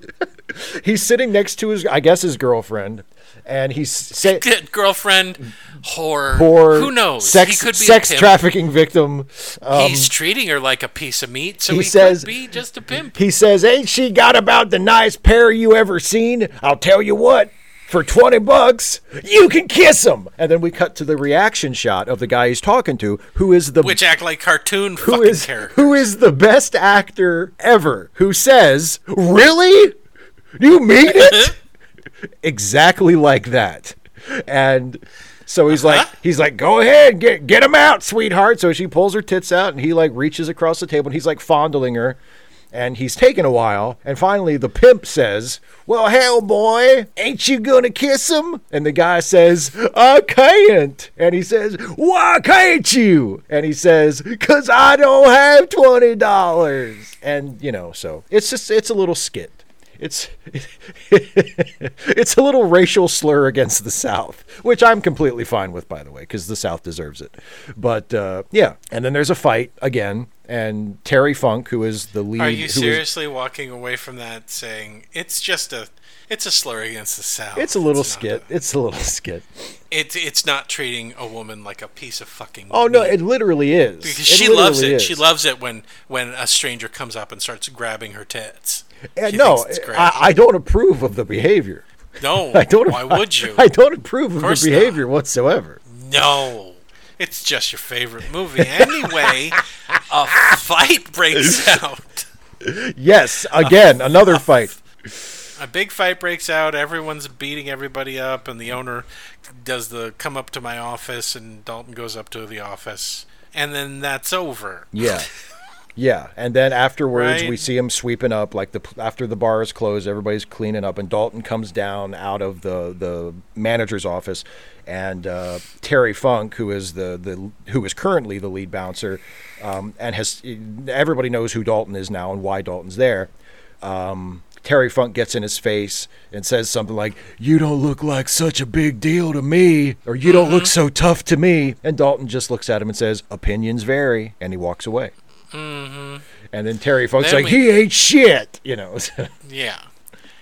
he's sitting next to his, I guess, his girlfriend, and he's say, Good girlfriend, whore. poor Who knows? sex he could be sex trafficking victim. Um, He's treating her like a piece of meat, so he he, says- could be just a pimp. he says, "Ain't she got about the nice pair you ever seen? I'll tell you what." For 20 bucks, you can kiss him. And then we cut to the reaction shot of the guy he's talking to, who is the Which act like cartoon who fucking is character. who is the best actor ever who says really you mean it exactly like that and so he's like Uh-huh. he's like go ahead get get him out sweetheart. So she pulls her tits out and he like reaches across the table and he's like fondling her. And he's taking a while. And finally the pimp says well hell boy ain't you gonna kiss him? And the guy says i can't. And he says why can't you? And he says because i don't have $20 and you know so it's just it's a little skit it's it's a little racial slur against the South, which I'm completely fine with, by the way, because the South deserves it. But uh, yeah, and then there's a fight again, and Terry Funk, who is the lead. Are you is- seriously walking away from that saying it's just a it's a slur against the South? it's a little not skit. It's a little skit. It's it's not treating a woman like a piece of fucking. Oh no, it literally is. because It she loves it. is. She loves it when when a stranger comes up and starts grabbing her tits. She no. I, I don't approve of the behavior. no, I don't. why would you? I don't approve of the course not. behavior whatsoever. No, it's just your favorite movie. Anyway, a fight breaks out. Yes, again, another fight. A big fight breaks out. Everyone's beating everybody up, and the owner does the come up to my office, and Dalton goes up to the office, and then that's over. Yeah. Yeah, and then afterwards we see him sweeping up like the after the bar is closed, everybody's cleaning up, and Dalton comes down out of the the manager's office, and uh, Terry Funk, who is the the who is currently the lead bouncer, um, and has everybody knows who Dalton is now and why Dalton's there. Um, Terry Funk gets in his face and says something like, "You don't look like such a big deal to me," or "You don't Mm-hmm. look so tough to me." And Dalton just looks at him and says, "Opinions vary," and he walks away. And then Terry Funk's. Then like, we- he ate shit, you know. Yeah,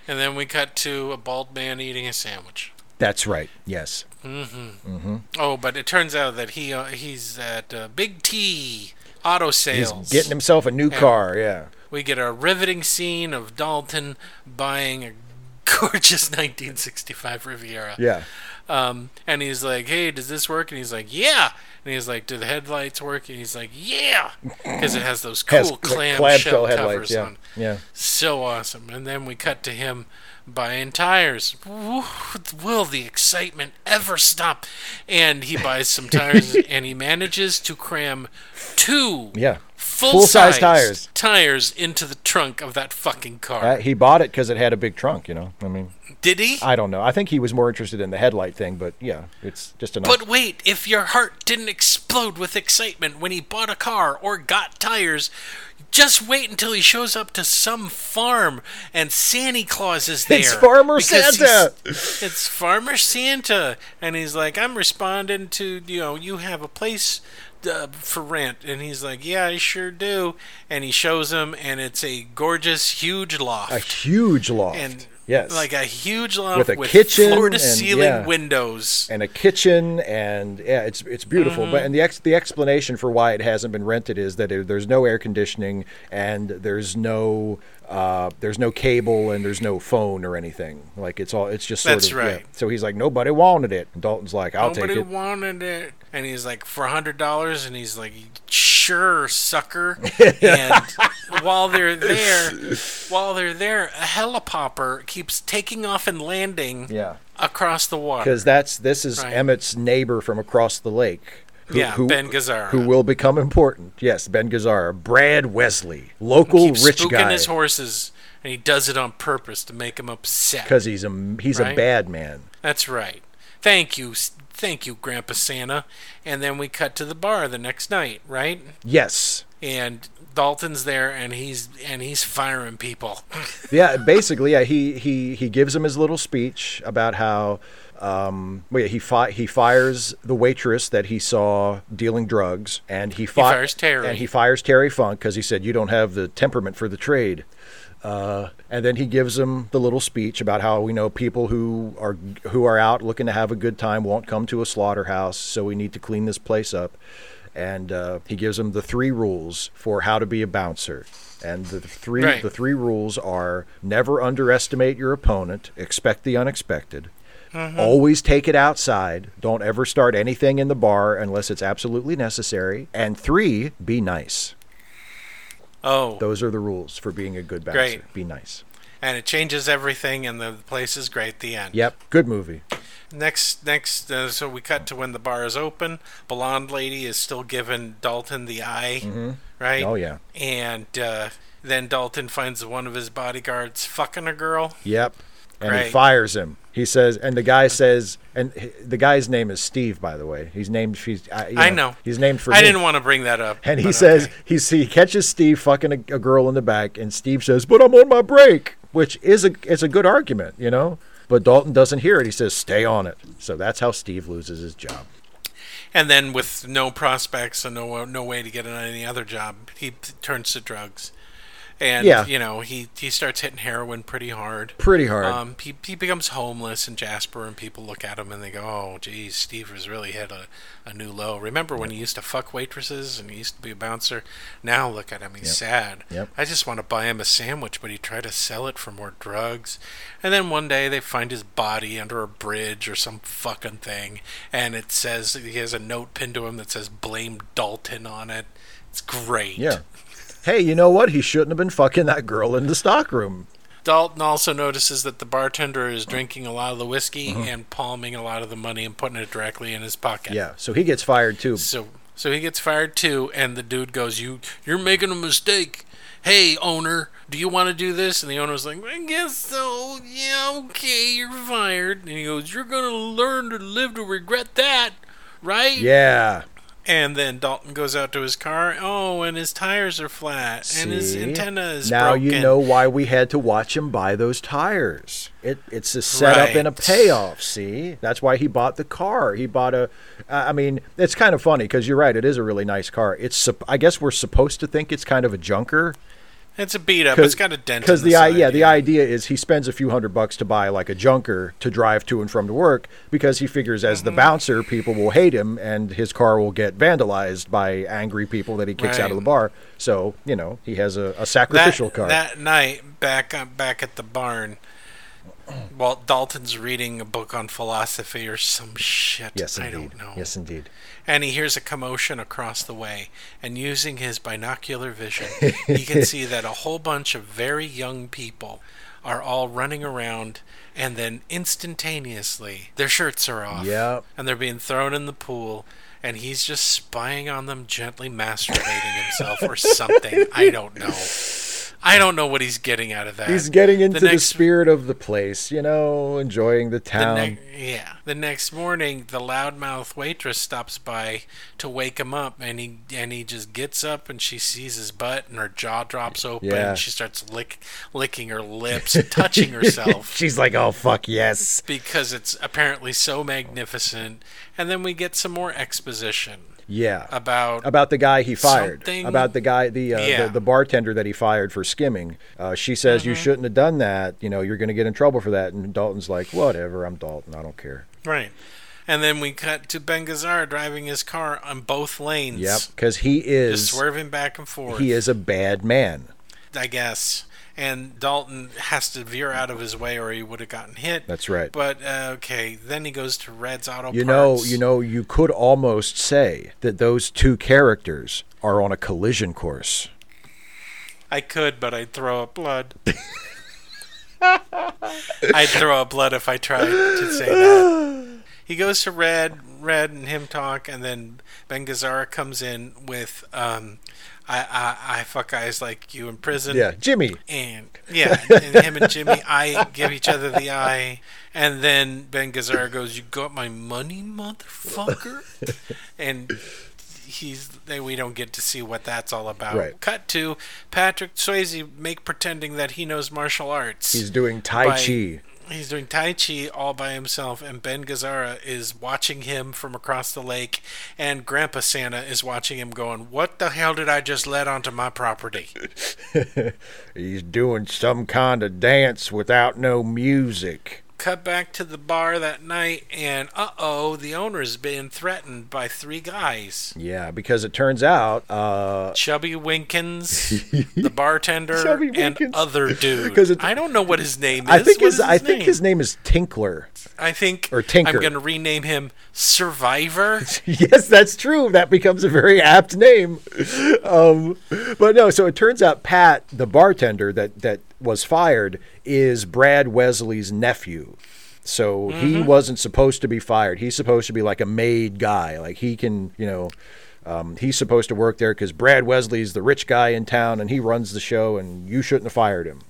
and then we cut to a bald man eating a sandwich. That's right. Yes. Mm-hmm. Mm-hmm. Oh, but it turns out that he uh, he's at uh, Big T Auto Sales. He's Sales. getting himself a new car. Yeah. we get a riveting scene of Dalton buying a gorgeous 1965 Riviera. Yeah. Um, and he's like, "Hey, does this work?" And he's like, "Yeah." And he's like, "Do the headlights work?" And he's like, "Yeah," because it has those cool Has cl- clamshell headlights. Yeah. on. Yeah. So awesome. And then we cut to him buying tires. Will the excitement ever stop? And he buys some tires and he manages to cram two Yeah. full size tires. tires into the trunk of that fucking car. Uh, he bought it because it had a big trunk. You know. I mean, Did he? I don't know. I think he was more interested in the headlight thing, but yeah, it's just enough. But wait, if your heart didn't explode with excitement when he bought a car or got tires, just wait until he shows up to some farm and Santa Claus is there. It's Farmer Santa. It's Farmer Santa, and he's like, "I'm responding to you know, you have a place." Uh, for rent, and he's like, "Yeah, I sure do." And he shows him, and it's a gorgeous, huge loft, a huge loft. and yes. like a huge loft With a kitchen floor to ceiling yeah. windows. and a kitchen and yeah it's it's beautiful Mm-hmm. but and the ex, the explanation for why it hasn't been rented is that it, there's no air conditioning and there's no uh, there's no cable and there's no phone or anything like it's all it's just sort That's of yeah. right. so he's like nobody wanted it and Dalton's like I'll Nobody take it Nobody wanted it. And he's like, for a hundred dollars, and he's like, sure, sucker. and while they're there, while they're there, a helipopper keeps taking off and landing yeah across the water. because that's this is Right. Emmett's neighbor from across the lake who, Yeah, Ben Gazzara. who will become important yes Ben Gazzara Brad Wesley local rich spooking guy his horses, and he does it on purpose to make him upset. because he's a he's a bad man That's right. Thank you, thank you, Grandpa Santa. And then we cut to the bar the next night, right? yes And Dalton's there, and he's and he's firing people. Yeah, basically, yeah. He he he gives him his little speech about how, um, well, yeah, he fi- he fires the waitress that he saw dealing drugs, and he, fi- fires Terry. and he fires Terry Funk because he said you don't have the temperament for the trade. Uh, and then he gives him the little speech about how we know people who are who are out looking to have a good time won't come to a slaughterhouse, so we need to clean this place up. And uh, he gives him the three rules for how to be a bouncer. And the three Right. the three rules are never underestimate your opponent, expect the unexpected. Always take it outside. Don't ever start anything in the bar unless it's absolutely necessary. And three, be nice. Oh, Those are the rules for being a good bouncer. Great. Be nice. and it changes everything, and the place is great. The end. Yep, good movie. Next, next, uh, so we cut to when the bar is open. Blonde lady is still giving Dalton the eye, right? Oh yeah. And uh, then Dalton finds one of his bodyguards fucking a girl. Yep. And he fires him. He says, and the guy says, and the guy's name is Steve, by the way. He's named. He's, I, you I know. He's named for. I me. didn't want to bring that up. And he says okay. he catches Steve fucking a, a girl in the back, and Steve says, "But I'm on my break," which is a it's a good argument, you know. But Dalton doesn't hear it. He says, "Stay on it." So that's how Steve loses his job. And then with no prospects and no no way to get on any other job, he turns to drugs. And Yeah. you know he he starts hitting heroin pretty hard. Pretty hard. Um, he, he becomes homeless in Jasper, and people look at him and they go, "Oh, geez, Steve has really hit a, a new low." Remember when he used to fuck waitresses and he used to be a bouncer? Now look at him, he's sad. Yep. I just want to buy him a sandwich, but he tried to sell it for more drugs. And then one day they find his body under a bridge or some fucking thing, and it says he has a note pinned to him that says "Blame Dalton" on it. It's great. yeah. Hey, you know what? He shouldn't have been fucking that girl in the stockroom. Dalton also notices that the bartender is drinking a lot of the whiskey mm-hmm. and palming a lot of the money and putting it directly in his pocket. Yeah. So he gets fired too. So so he gets fired too, and the dude goes, "You you're making a mistake. Hey owner, do you want to do this?" And the owner's like, "I guess so. Yeah, okay, you're fired." And he goes, "You're gonna learn to live to regret that." Right? Yeah. And then Dalton goes out to his car. Oh, and his tires are flat, and his See? antenna is now broken. you know why we had to watch him buy those tires. It it's a setup and a payoff. See, that's why he bought the car. He bought a. I mean, it's kind of funny because you're right. It is a really nice car. It's. I guess we're supposed to think it's kind of a junker. It's a beat up. It's got a dent. Because the, the, side, yeah, the idea is he spends a few hundred bucks to buy like a junker to drive to and from to work because he figures as Mm-hmm. the bouncer, people will hate him and his car will get vandalized by angry people that he kicks out of the bar. So you know he has a, a sacrificial that, car. That night, back uh, back at the barn, while Dalton's reading a book on philosophy or some shit. yes, I indeed. don't know. Yes, indeed. And he hears a commotion across the way, and using his binocular vision, he can see that a whole bunch of very young people are all running around, and then instantaneously their shirts are off. Yep. And they're being thrown in the pool. And he's just spying on them, gently masturbating himself or something. I don't know. I don't know what he's getting out of that. He's getting into the, next- spirit of the place, you know, enjoying the the town. ne- yeah. The next morning, the loudmouth waitress stops by to wake him up, and he and he just gets up, and she sees his butt, and her jaw drops open, Yeah. and she starts lick, licking her lips, touching herself She's like, "Oh fuck yes." because it's apparently so magnificent. And then we get some more exposition Yeah. about about the guy he fired. Something- About the guy, the, uh, Yeah. the the bartender that he fired for skimming. Uh, she says Mm-hmm. you shouldn't have done that. You know, you're going to get in trouble for that. And Dalton's like, whatever. I'm Dalton. I don't care. right. And then we cut to Ben Gazzara driving his car on both lanes. Yep, because he Just is swerving back and forth. he is a bad man. I guess. And Dalton has to veer out of his way or he would have gotten hit. That's right. But uh, okay, then he goes to Red's Auto You know, you know, you could almost say that those two characters are on a collision course. I could, but I'd throw up blood. I'd throw up blood if I tried to say that. He goes to Red, Red and him talk, and then Ben Gazzara comes in with, um, I, I, I fuck guys like you in prison. Yeah, Jimmy. And yeah, and him and Jimmy, I give each other the eye, and then Ben Gazzara goes, "You got my money, motherfucker," and he's they, we don't get to see what that's all about. Right. Cut to Patrick Swayze make pretending that he knows martial arts. He's doing Tai by- Chi. He's doing Tai Chi all by himself, and Ben Gazzara is watching him from across the lake, and Grandpa Santa is watching him going, What the hell did I just let onto my property? He's doing some kind of dance without no music. Cut back to the bar that night, and uh oh, the owner's being threatened by three guys Yeah, because it turns out uh, Chubby Winkins, the bartender, and other dude. 'Cause it- I don't know what his name is. I think What his is I think his name is Tinkler. I think or Tinker. I'm going to rename him Survivor. yes, that's true. That becomes a very apt name. Um, but no, so it turns out Pat, the bartender that that was fired, is Brad Wesley's nephew. So he wasn't supposed to be fired. He's supposed to be like a made guy. Like he can, you know, um, he's supposed to work there because Brad Wesley's the rich guy in town and he runs the show, and you shouldn't have fired him.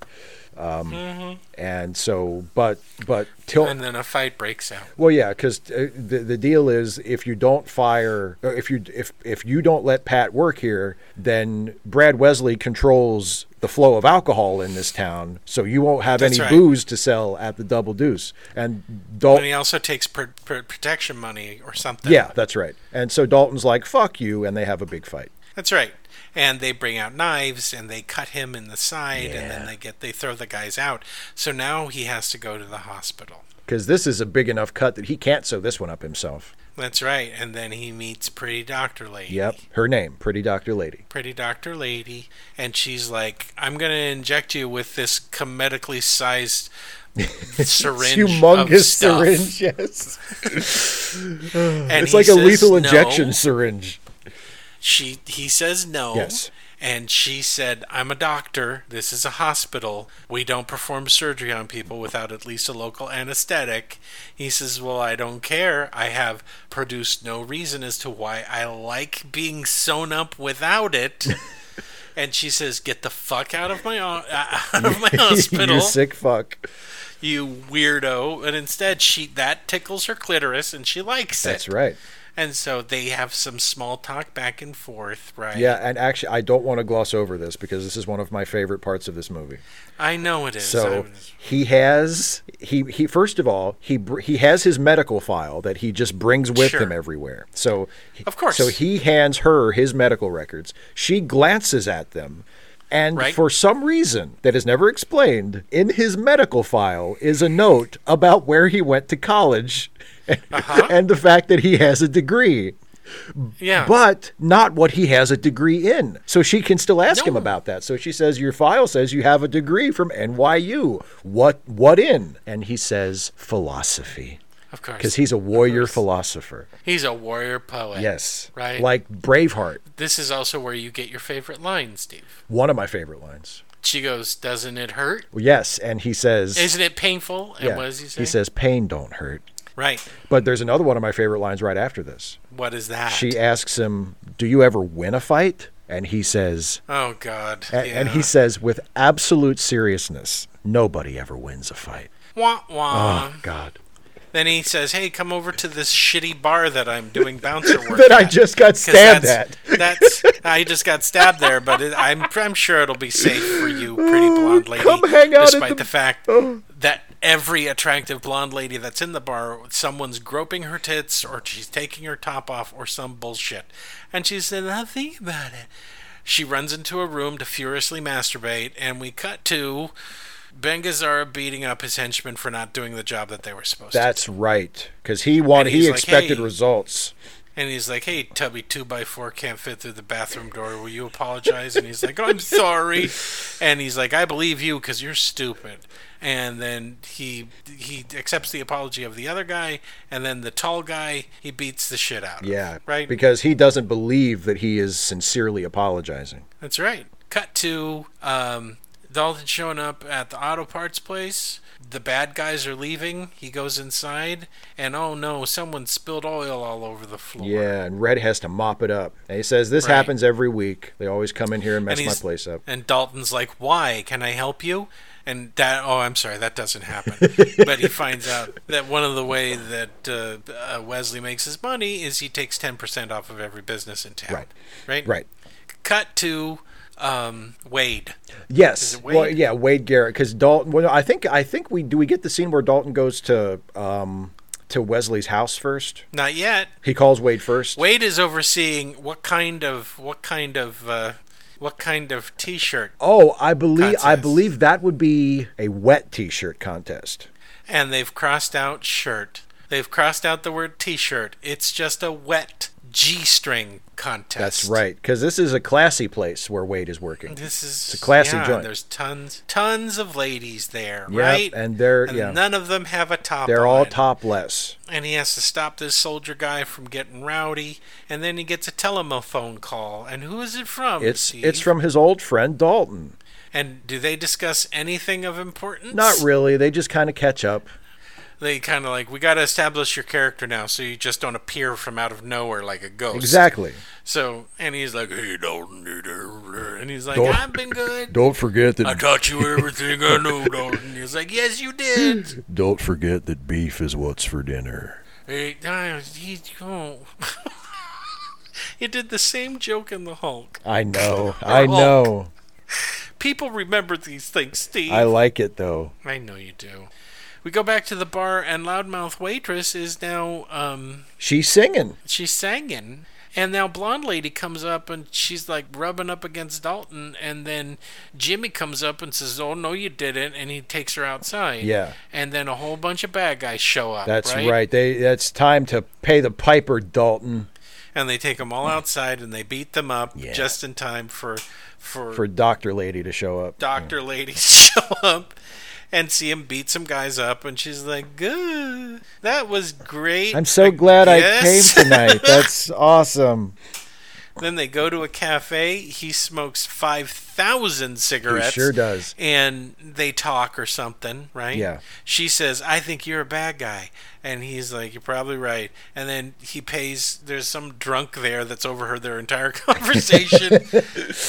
Um, And so, but but till And then a fight breaks out. well, yeah, because uh, the the deal is if you don't fire, or if you if if you don't let Pat work here, then Brad Wesley controls the flow of alcohol in this town, so you won't have That's any right. booze to sell at the Double Deuce. And Dalton And he also takes pr- pr- protection money or something. yeah, that's right. And so Dalton's like, "Fuck you," and they have a big fight. That's right. And they bring out knives and they cut him in the side and then they get they throw the guys out. So now he has to go to the hospital. Because this is a big enough cut that he can't sew this one up himself. That's right. And then he meets Pretty Doctor Lady. Yep, her name, Pretty Doctor Lady. Pretty Doctor Lady. And she's like, I'm going to inject you with this comedically sized syringe. of humongous stuff." syringe. Yes, And it's like a says lethal no. injection syringe. She he says no. Yes. And she said, "I'm a doctor. This is a hospital. We don't perform surgery on people without at least a local anesthetic." He says, "Well, I don't care. I have produced no reason as to why I like being sewn up without it." and she says, "Get the fuck out of my uh, out of my hospital, you sick fuck. you weirdo!" And instead, she that tickles her clitoris, and she likes That's it. That's right. And so they have some small talk back and forth, right? Yeah, and actually, I don't want to gloss over this because this is one of my favorite parts of this movie. I know it is. So was- he has he he first of all he br- he has his medical file that he just brings with Sure. him everywhere. So Of course. So he hands her his medical records. She glances at them. And Right. for some reason that is never explained, in his medical file is a note about where he went to college Uh-huh. and the fact that he has a degree yeah. but not what he has a degree in. So she can still ask him about that. So she says, "Your file says you have a degree from NYU. What what in?" And he says, "Philosophy." of course. Because he's a warrior philosopher. He's a warrior poet. Yes. Right. Like Braveheart. This is also where you get your favorite line, Steve. One of my favorite lines. She goes, "Doesn't it hurt? Well, yes, and he says Isn't it painful?" And yeah, what does he say? He says pain don't hurt. "Right. But there's another one of my favorite lines right after this. What is that?" She asks him, "Do you ever win a fight?" And he says, oh God. a- and yeah. he says with absolute seriousness, "Nobody ever wins a fight." wah wah. Oh God. Then he says, "Hey, come over to this shitty bar that I'm doing bouncer work." that I at." just got stabbed that's, at. That's I just got stabbed there, but it, I'm I'm sure it'll be safe for you, pretty oh, blonde lady. come hang out at despite the- the, fact Oh. that every attractive blonde lady that's in the bar, someone's groping her tits, or she's taking her top off, or some bullshit. And she said, "Now think about it." She runs into a room to furiously masturbate, and we cut to Ben Gazzara beating up his henchmen for not doing the job that they were supposed to. That's right, because he wanted he like, expected "Hey." results. And he's like, "Hey, Tubby, two by four can't fit through the bathroom door. Will you apologize?" And he's like, "I'm sorry." And he's like, "I believe you because you're stupid." And then he he accepts the apology of the other guy, and then the tall guy he beats the shit out. of, Yeah, right. Because he doesn't believe that he is sincerely apologizing. That's right. Cut to um, Dalton showing up at the auto parts place. The bad guys are leaving. He goes inside, and oh no, someone spilled oil all over the floor. Yeah, and Red has to mop it up. And he says this Right. happens every week. They always come in here and mess And my place up. And Dalton's like, "Why? Can I help you?" And that, oh, I'm sorry, that doesn't happen. but he finds out that one of the way that uh, uh, Wesley makes his money is he takes ten percent off of every business in town. Right. Right. Right. Cut to um, Wade. Yes. It Well, yeah, Wade Garrett. Because Dalton. Well, I think I think we do. We get the scene where Dalton goes to um to Wesley's house first. Not yet. He calls Wade first. Wade is overseeing what kind of what kind of uh, what kind of T-shirt, Oh, I believe I believe that would be a wet T-shirt contest. and they've crossed out shirt. They've crossed out the word T-shirt. It's just a wet G-string contest. That's right. Because this is a classy place where Wade is working. This is a classy yeah, joint. There's tons, tons of ladies there, Yep, right? and they're- And yeah. none of them have a top. They're all topless. And he has to stop this soldier guy from getting rowdy, and then he gets a telephone call. And who is it from? It's Steve? it's from his old friend Dalton. And do they discuss anything of importance? Not really. They just kind of catch up. They kind of like we got to establish your character now, so you just don't appear from out of nowhere like a ghost. Exactly. So and he's like, "Hey, Dalton," and he's like, "I've been good. Don't forget that I taught you everything I know, Dalton." He's like, "Yes, you did." don't forget that beef is what's for dinner. Hey, uh, he, oh. he did the same joke in the Hulk. I know. I know. People remember these things, Steve. I like it though. I know you do. We go back to the bar, and loudmouth waitress is now um, She's singing. she's singing. And now blonde lady comes up and she's like rubbing up against Dalton, and then Jimmy comes up and says, "Oh no, you didn't," and he takes her outside. Yeah. And then a whole bunch of bad guys show up. That's right. right. They. That's time to pay the piper, Dalton, And they take them all outside and they beat them up Yeah. just in time for for, for Doctor Lady to show up. doctor lady to show up and see him beat some guys up, and she's like, "Good, that was great." I'm so glad I came tonight. That's awesome. Then they go to a cafe. He smokes 5,000 He cigarettes. He sure does. And they talk or something, right? Yeah. She says, I think you're a bad guy. And he's like, You're probably right. And then he pays, there's some drunk there that's overheard their entire conversation.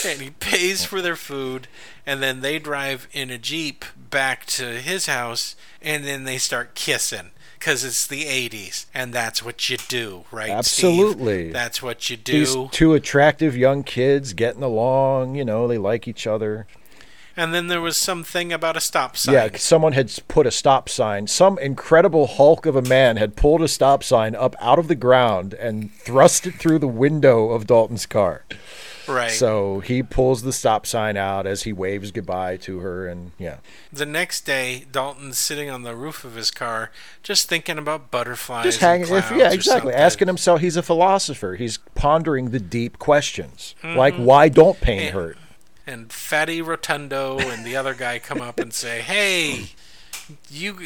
and he pays for their food. And then they drive in a Jeep back to his house. And then they start kissing. Because it's the 80s. And that's what you do, right? Steve? Absolutely. That's what you do. These two attractive young kids getting along. You know, they like each other. And then there was something about a stop sign. Yeah, someone had put a stop sign. Some incredible hulk of a man had pulled a stop sign up out of the ground and thrust it through the window of Dalton's car. Right. So he pulls the stop sign out as he waves goodbye to her, and yeah, the next day, Dalton's sitting on the roof of his car, just thinking about butterflies. just and hanging. If, yeah, exactly. Asking himself, he's a philosopher. He's pondering the deep questions, Mm-hmm. like why don't pain Yeah. hurt? And Fatty Rotundo and the other guy come up and say, "Hey, you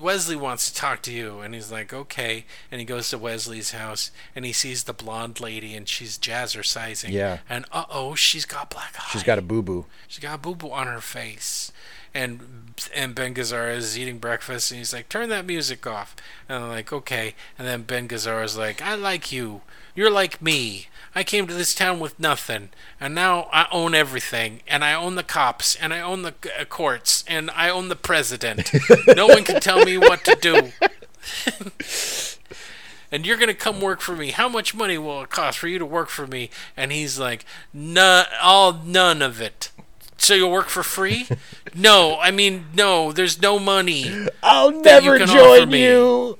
Wesley wants to talk to you." And he's like, "Okay." And he goes to Wesley's house and he sees the blonde lady and she's jazzercising. Yeah. And uh oh, she's got black eyes. She's got a boo boo. She's got a boo boo on her face. And and Ben Gazzara is eating breakfast and he's like, Turn that music off. And I'm like, Okay. And then Ben Gazzara is like, I like you. You're like me. I came to this town with nothing, and now I own everything, and I own the cops, and I own the uh, courts, and I own the president. no one can tell me what to do. and you're gonna come work for me. How much money will it cost for you to work for me? And he's like, none, all none of it. So you'll work for free? no, I mean, no. There's no money. I'll you never can join offer me. you.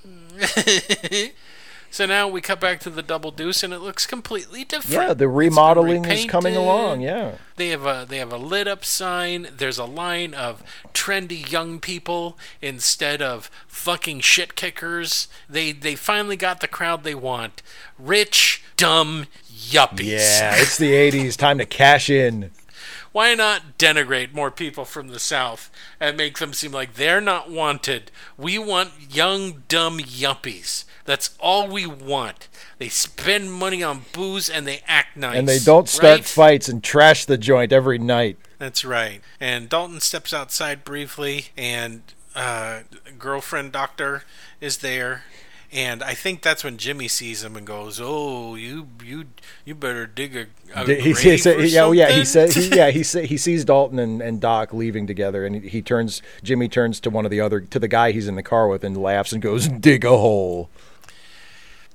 So now we cut back to the double deuce, and it looks completely different. Yeah, the remodeling is coming along. Yeah. They have a they have a lit up sign. There's a line of trendy young people instead of fucking shit kickers. They they finally got the crowd they want. Rich, dumb yuppies. Yeah, it's the 80s. Time to cash in. Why not denigrate more people from the South and make them seem like they're not wanted? We want young, dumb yuppies. That's all we want. They spend money on booze and they act nice. And they don't start right? fights and trash the joint every night. That's right. And Dalton steps outside briefly, and uh, girlfriend doctor is there. And I think that's when Jimmy sees him and goes, "Oh, you you you better dig a, a He, he, grave or yeah, oh, yeah, he something." said, he, yeah, he he sees Dalton and, and Doc leaving together, and he, he turns. Jimmy turns to one of the other, to the guy he's in the car with, and laughs and goes, "Dig a hole."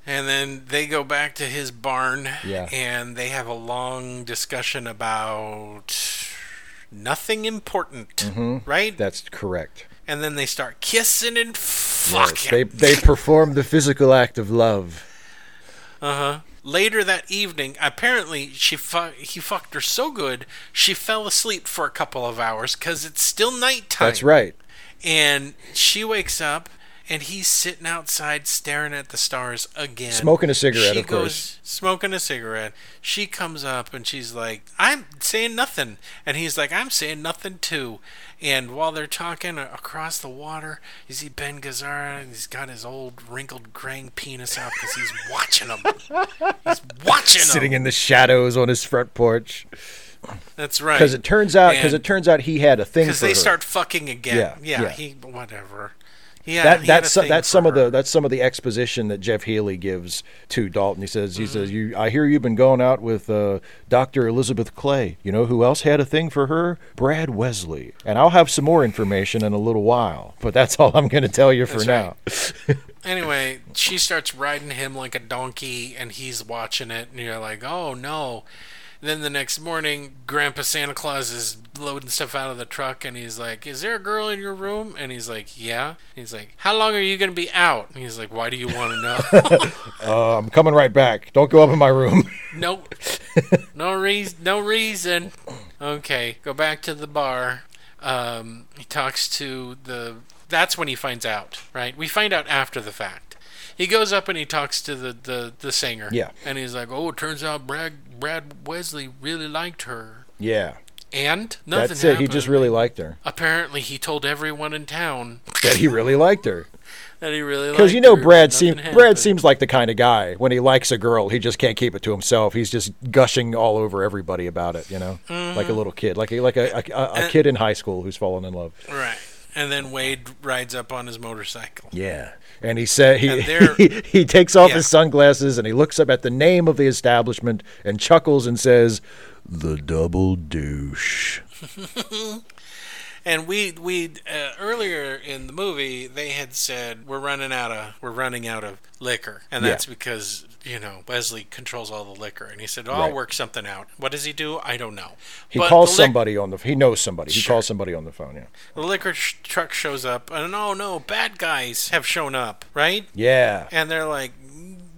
And then they go back to his barn, Yeah. and they have a long discussion about nothing important, Mm-hmm. right? That's correct. And then they start kissing and Yes, fucking. they they perform the physical act of love. Uh huh. Later that evening, apparently she fu- he fucked her so good she fell asleep for a couple of hours because it's still nighttime. That's right. And she wakes up and he's sitting outside staring at the stars again, Smoking a cigarette, She of goes course. smoking a cigarette. She comes up and she's like, "I'm saying nothing," and he's like, "I'm saying nothing too." And while they're talking across the water, you see Ben Gazzara, and he's got his old wrinkled graying penis out because he's watching them. He's watching them. Sitting in the shadows on his front porch. That's right. Because it turns out, because it turns out he had a thing because they her. start fucking again. Yeah, Yeah, yeah. he whatever. Yeah, that he had a that's that's some of the that's some of the exposition that Jeff Healey gives to Dalton. He says Mm-hmm. he says you I hear you've been going out with uh, Dr. Elizabeth Clay. You know who else had a thing for her? Brad Wesley. And I'll have some more information in a little while, but that's all I'm going to tell you for That's now. Anyway, she starts riding him like a donkey, and he's watching it, and you're like, oh no. Then the next morning, Grandpa Santa Claus is loading stuff out of the truck, and he's like, "Is there a girl in your room?" And he's like, "Yeah." He's like, "How long are you gonna be out?" And he's like, "Why do you want to know?" Uh, I'm coming right back. Don't go up in my room. nope, no reason, no reason. Okay, go back to the bar. Um, he talks to the. That's when he finds out, right? We find out after the fact. He goes up and he talks to the, the, the singer. Yeah. And he's like, "Oh, it turns out Brad Brad Wesley really liked her." yeah. And nothing That's it. He just really liked her. Apparently, he told everyone in town That he really liked her. that he really liked Because you know, her, Brad seems. Brad seems like the kind of guy when he likes a girl, he just can't keep it to himself. He's just gushing all over everybody about it. You know, Mm-hmm. like a little kid, like a, like a, a, a kid in high school who's fallen in love. right. And then Wade rides up on his motorcycle. Yeah. And he said he, he he takes off Yeah. his sunglasses and he looks up at the name of the establishment and chuckles and says, "The Double Douche." And we we uh, earlier in the movie they had said we're running out of we're running out of liquor, and Yeah. that's because you know Wesley controls all the liquor, and he said oh, I'll work something out. What does he do? I don't know. He But calls lic- somebody on the. He knows somebody. He calls somebody on the phone. Yeah. the liquor sh- truck shows up, and oh no, bad guys have shown up, right? Yeah. and they're like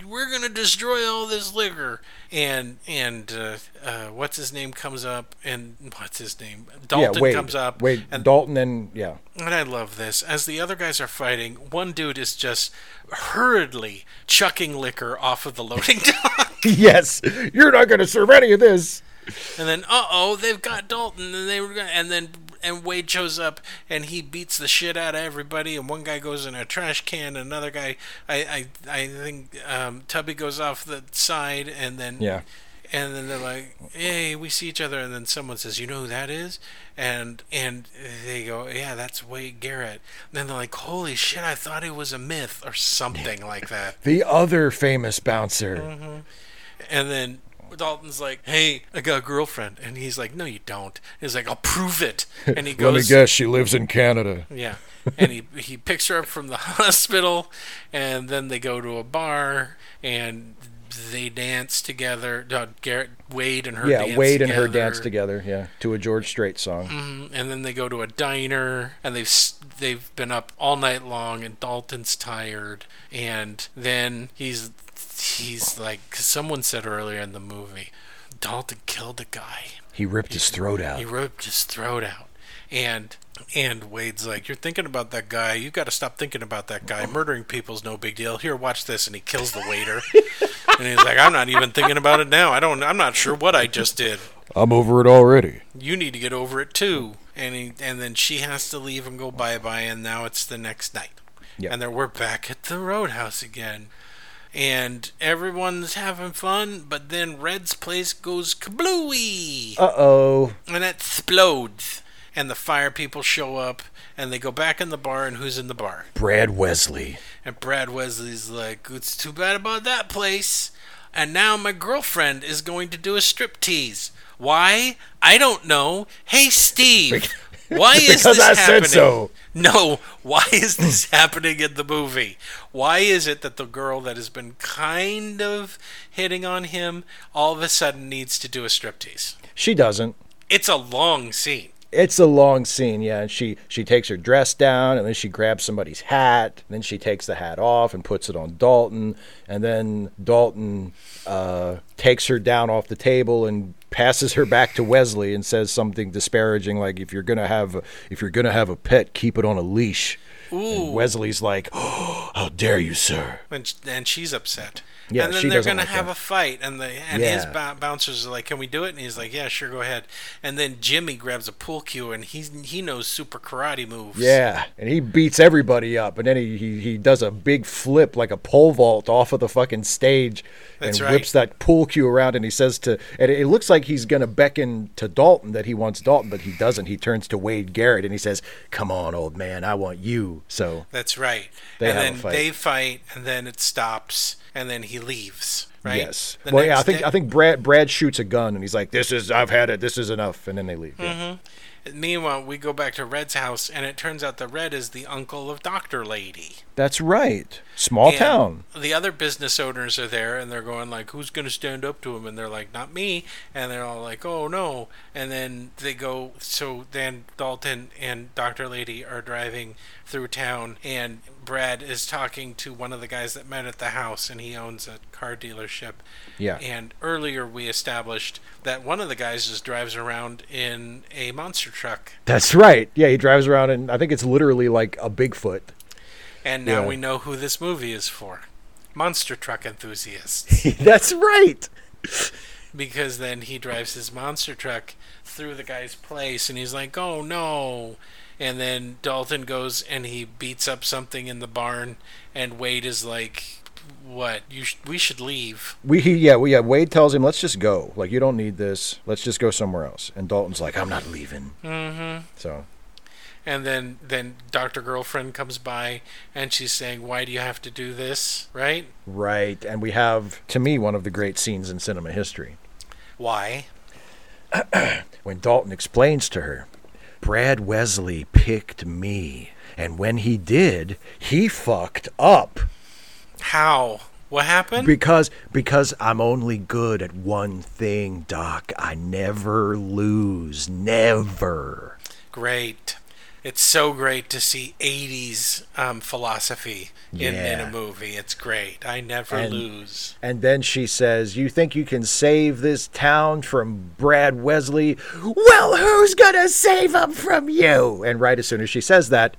we're gonna destroy all this liquor and and uh, uh, what's his name comes up and what's his name dalton yeah. Wade comes up Wade and, Dalton and yeah. and i love this as the other guys are fighting one dude is just hurriedly chucking liquor off of the loading dock yes. You're not going to serve any of this. and then uh-oh they've got dalton and they were gonna, and then and Wade shows up and he beats the shit out of everybody and one guy goes in a trash can another guy I I, I think um, Tubby goes off the side and then Yeah. and then they're like, "Hey, we see each other." And then someone says, "You know who that is?" And and they go, "Yeah, that's Wade Garrett." And then they're like, "Holy shit! I thought he was a myth or something like that." The other famous bouncer. Mm-hmm. And then Dalton's like, "Hey, I got a girlfriend," and he's like, "No, you don't." He's like, "I'll prove it." And he Let me goes, guess, she lives in Canada. yeah. And he he picks her up from the hospital, and then they go to a bar and they dance together. Uh, Garrett Wade and her yeah, dance Wade and her together. dance together. Yeah, to a George Strait song. Mhm. And then they go to a diner, and they've they've been up all night long, and Dalton's tired, and then he's he's like 'cause someone said earlier in the movie, Dalton killed a guy. He ripped his throat out. He ripped his throat out, and and Wade's like, "You're thinking about that guy. You got to stop thinking about that guy. Murdering people's no big deal. Here, watch this." And he kills the waiter. and he's like, "I'm not even thinking about it now. I don't. I'm not sure what I just did. I'm over it already. You need to get over it too." And he, and then she has to leave and go bye bye. And now it's the next night, Yeah. and then we're back at the roadhouse again. And everyone's having fun, but then Red's place goes kablooey. Uh oh. and it explodes and the fire people show up and they go back in the bar and who's in the bar? Brad Wesley. and brad wesley's like it's too bad about that place. And now my girlfriend is going to do a striptease. Why? I don't know. Hey steve why is Because this I said happening so. no why is this happening in the movie why is it that the girl that has been kind of hitting on him all of a sudden needs to do a striptease She doesn't. it's a long scene It's a long scene, yeah. And she she takes her dress down, and then she grabs somebody's hat. And then she takes the hat off and puts it on Dalton. And then Dalton uh, takes her down off the table and passes her back to Wesley and says something disparaging, like, "If you're gonna have a, if you're gonna have a pet, keep it on a leash." Ooh. And Wesley's like, oh, "How dare you, sir?" and, and she's upset. Yeah, and then they're doesn't gonna have that. a fight, and the and his Yeah. bou- bouncers are like, "Can we do it?" And he's like, "Yeah, sure, go ahead." And then Jimmy grabs a pool cue, and he's he knows super karate moves. Yeah, and he beats everybody up, and then he, he, he does a big flip like a pole vault off of the fucking stage, That's and right. whips that pool cue around, and he says to, and it looks like he's gonna beckon to Dalton that he wants Dalton, but he doesn't. He turns to Wade Garrett and he says, "Come on, old man, I want you." So That's right. They and have then they fight, and then it stops, and then he leaves. Right. yes, The well, yeah, I think day- I think Brad Brad shoots a gun and he's like, "This is I've had it. This is enough," and then they leave. Yeah. Mm-hmm. Meanwhile, we go back to Red's house, and it turns out that Red is the uncle of Doctor Lady. That's right. Small And town. The other business owners are there, and they're going like, "Who's going to stand up to him?" And they're like, "Not me." And they're all like, "Oh no!" And then they go. So then Dalton and Doctor Lady are driving through town, and Brad is talking to one of the guys that met at the house, and he owns a car dealership. Yeah. And earlier we established that one of the guys just drives around in a monster truck, That's right. Yeah, he drives around and I think it's literally like a Bigfoot. And now Yeah. we know who this movie is for. Monster truck enthusiasts. That's right. because then he drives his monster truck through the guy's place and he's like, "Oh no." And then Dalton goes and he beats up something in the barn and Wade is like, "What? You sh- we should leave." We he, yeah, we, yeah, Wade tells him, "Let's just go. Like you don't need this. Let's just go somewhere else." And Dalton's like, "I'm not leaving." Mhm. So, And then then Dr. Girlfriend comes by and she's saying, "Why do you have to do this?" Right? right, and we have to me one of the great scenes in cinema history. Why? when Dalton explains to her, Brad Wesley picked me, and when he did, he fucked up How? What happened? because because I'm only good at one thing, Doc. I never lose, never. Great. It's so great to see 80s um, philosophy in, in a movie. It's great. I never And- lose. And then she says, "You think you can save this town from Brad Wesley? Well, who's gonna save him from you?" And right as soon as she says that,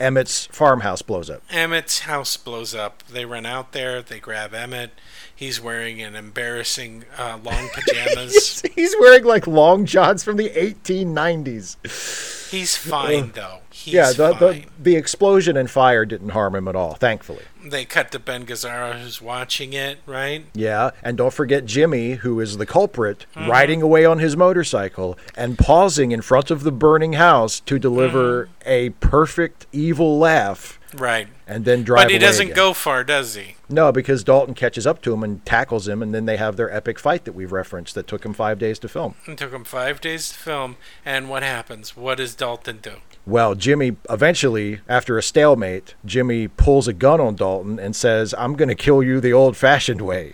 Emmett's farmhouse blows up. Emmett's house blows up. They run out there. They grab Emmett. He's wearing an embarrassing uh, long pajamas. He's wearing like long johns from the 1890s. He's fine, though. He's yeah, the, the the explosion and fire didn't harm him at all, thankfully. They cut to Ben Gazzara, who's watching it, right? Yeah, and don't forget Jimmy, who is the culprit, Mm-hmm. riding away on his motorcycle and pausing in front of the burning house to deliver Mm-hmm. a perfect evil laugh Right. and then drive But he doesn't again. go far, does he? No, because Dalton catches up to him and tackles him, and then they have their epic fight that we've referenced that took him five days to film. It took him five days to film. And what happens? What does Dalton do? Well, Jimmy eventually, after a stalemate, Jimmy pulls a gun on Dalton and says, "I'm going to kill you the old-fashioned way."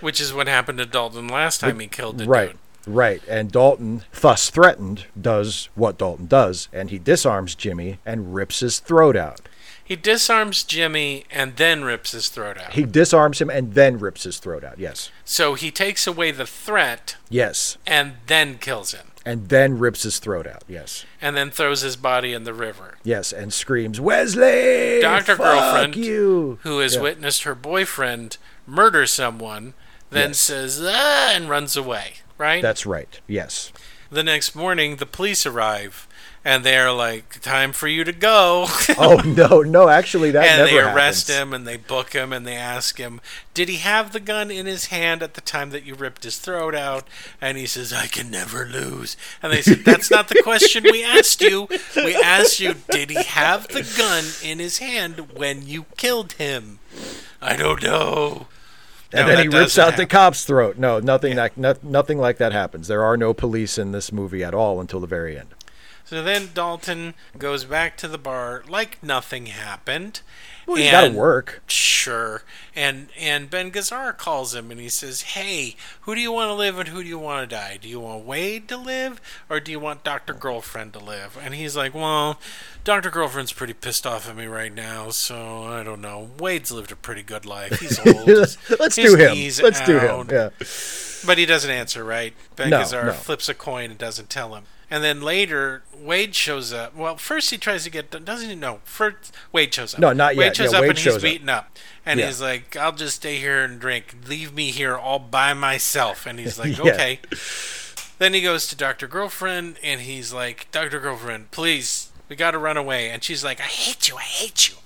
Which is what happened to Dalton last time he killed a right. dude. Right. And Dalton, thus threatened, does what Dalton does, and he disarms Jimmy and rips his throat out. He disarms Jimmy and then rips his throat out. He disarms him and then rips his throat out. Yes. so he takes away the threat Yes. and then kills him. And then rips his throat out. Yes. And then throws his body in the river. Yes, and screams, "Wesley! Dr. Fuck Girlfriend, you!" Who has Yeah. witnessed her boyfriend murder someone, then Yes. says, ah, and runs away, right? That's right. Yes. the next morning, the police arrive, and they're like, time for you to go. Oh no, no! Actually, that and never they arrest happens. him and they book him and they ask him, Did he have the gun in his hand at the time that you ripped his throat out? And he says, I can never lose. And they said, That's not the question we asked you. We asked you, Did he have the gun in his hand when you killed him? I don't know. And No, then he rips out the cop's throat. No, nothing like no, nothing like that happens. There are no police in this movie at all until the very end. So then Dalton goes back to the bar like nothing happened. Well, he's got to work. Sure. And and Ben Gazzara calls him and he says, "Hey, who do you want to live and who do you want to die? Do you want Wade to live or do you want Doctor Girlfriend to live?" And he's like, "Well, Doctor Girlfriend's pretty pissed off at me right now, so I don't know. Wade's lived a pretty good life. He's old. Let's do him. Let's do him. Yeah. But he doesn't answer, right? Ben No, Gazzara no. flips a coin and doesn't tell him. And then later, Wade shows up. Well, first he tries to get doesn't he? No, first Wade shows up. No, not Wade yet. Shows Yeah, up Wade and he's beaten up, and Yeah. he's like, "I'll just stay here and drink. Leave me here all by myself." And he's like, Yeah. "Okay." Then he goes to Doctor Girlfriend, and he's like, "Doctor Girlfriend, please, we got to run away." And she's like, "I hate you. I hate you.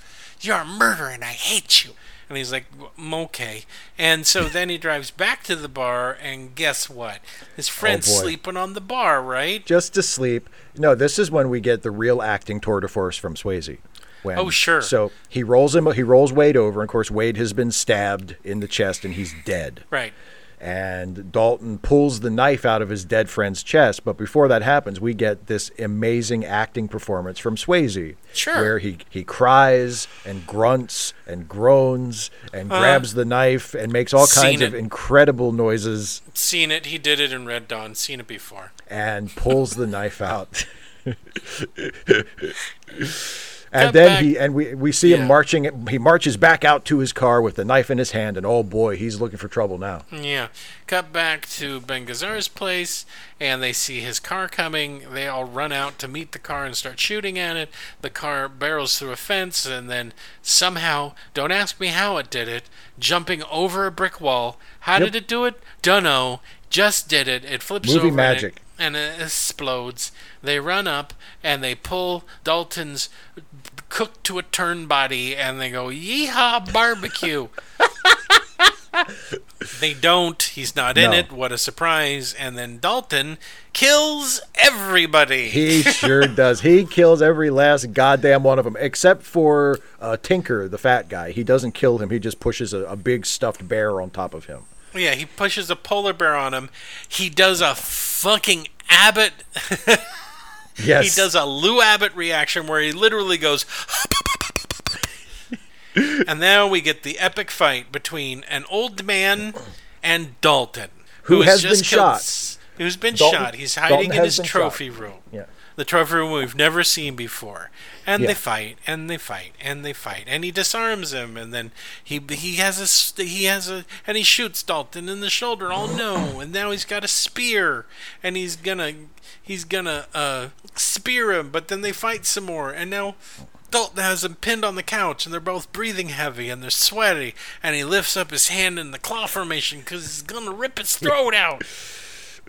You're a murderer, and I hate you." And he's like, "Mm, okay. And so then he drives back to the bar, and guess what? His friend's Oh, sleeping on the bar, right? Just to sleep. No, this is when we get the real acting tour de force from Swayze. When, Oh, sure. So he rolls him. He rolls Wade over. And of course, Wade has been stabbed in the chest and he's dead. Right. And Dalton pulls the knife out of his dead friend's chest. But before that happens, we get this amazing acting performance from Swayze, Sure. where he he cries and grunts and groans and uh, grabs the knife and makes all kinds of incredible noises Seen it. He did it in Red Dawn. Seen it before. and pulls the knife out. And then back- he and we we see Yeah. him marching. He marches back out to his car with the knife in his hand, and oh boy, he's looking for trouble now. Yeah. Cut back to Ben Gazzara's place, and they see his car coming. They all run out to meet the car and start shooting at it. The car barrels through a fence, and then somehow, don't ask me how it did it, jumping over a brick wall. How Yep. did it do it? Dunno. Just did it. It flips Movie over and it- magic. and it explodes. They run up and they pull Dalton's cooked to a turn body, and they go, "Yeehaw, barbecue!" They don't. He's not in No. it. What a surprise. And then Dalton kills everybody. He sure does. He kills every last goddamn one of them, except for uh, Tinker, the fat guy. He doesn't kill him. He just pushes a, a big stuffed bear on top of him. yeah, he pushes a polar bear on him. He does a fucking Abbott. Yes, he does a Lou Abbott reaction where he literally goes. and now we get the epic fight between an old man and Dalton, Who has just been killed shot. Who's been Dalton- shot? He's hiding Dalton in his been shot. trophy room. Yeah. The trophy room we've never seen before. And Yeah. they fight, and they fight, and they fight, and he disarms him, and then he he has a he has a and he shoots Dalton in the shoulder. Oh no! And now he's got a spear, and he's gonna he's gonna uh, spear him. But then they fight some more, and now. Dalton has him pinned on the couch, and they're both breathing heavy, and they're sweaty. And he lifts up his hand in the claw formation because he's gonna rip his throat out.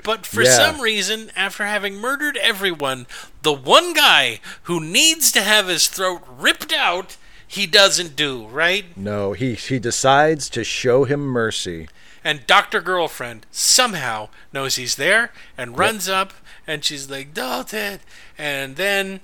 But for Yeah. some reason, after having murdered everyone, the one guy who needs to have his throat ripped out, he doesn't do, right? No, he he decides to show him mercy. And Dr. Girlfriend somehow knows he's there and runs up, and she's like, Dalton. And then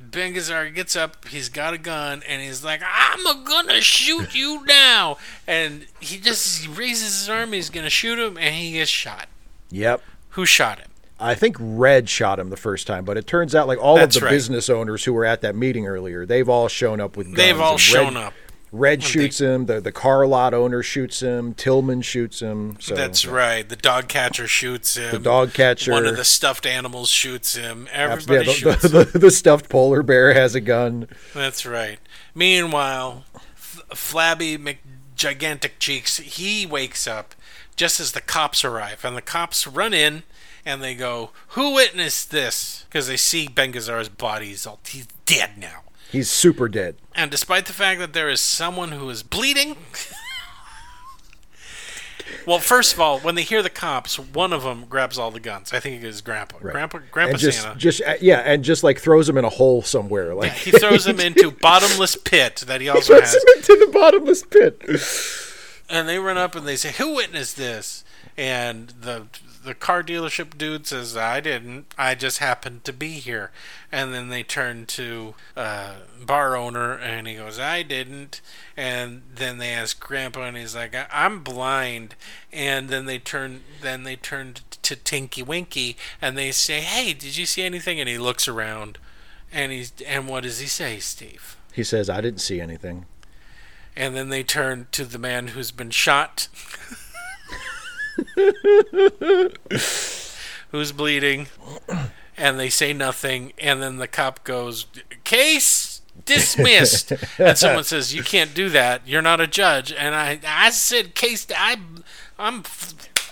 Ben Gazzara gets up, he's got a gun, and he's like, I'm gonna shoot you now. And he just he raises his arm, he's gonna shoot him, and he gets shot. Yep. Who shot him? I think Red shot him the first time, but it turns out like all That's of the right. business owners who were at that meeting earlier, they've all shown up with guns. They've all and shown up. Red shoots him. The the car lot owner shoots him. Tilghman shoots him. So That's right. The dog catcher shoots him. The dog catcher. One of the stuffed animals shoots him. Yeah, Everybody the, shoots. the, the, the stuffed polar bear has a gun. That's right. Meanwhile, F- Flabby McGigantic Cheeks, he wakes up just as the cops arrive. And the cops run in and they go, Who witnessed this? Because they see Ben Gazzara's body. He's, all, he's dead now. He's super dead. And despite the fact that there is someone who is bleeding. well, first of all, when they hear the cops, one of them grabs all the guns. I think it is Grandpa. Grandpa, Grandpa and just, Santa. just uh, yeah, and just like throws him in a hole somewhere. Like he throws him into bottomless pit that he also throws has. him into the bottomless pit. And they run up and they say, "Who witnessed this?" And the the car dealership dude says, "I didn't. I just happened to be here." And then they turn to uh, bar owner, and he goes, "I didn't." And then they ask Grandpa, and he's like, "I- "I'm blind." And then they turn then they turn to Tinky Winky, and they say, "Hey, did you see anything?" And he looks around, and he's and what does he say, Steve? He says, "I didn't see anything." And then they turn to the man who's been shot, who's bleeding, and they say nothing. And then the cop goes, Case dismissed. and someone says, You can't do that. You're not a judge. And I, I said, Case, I, I'm,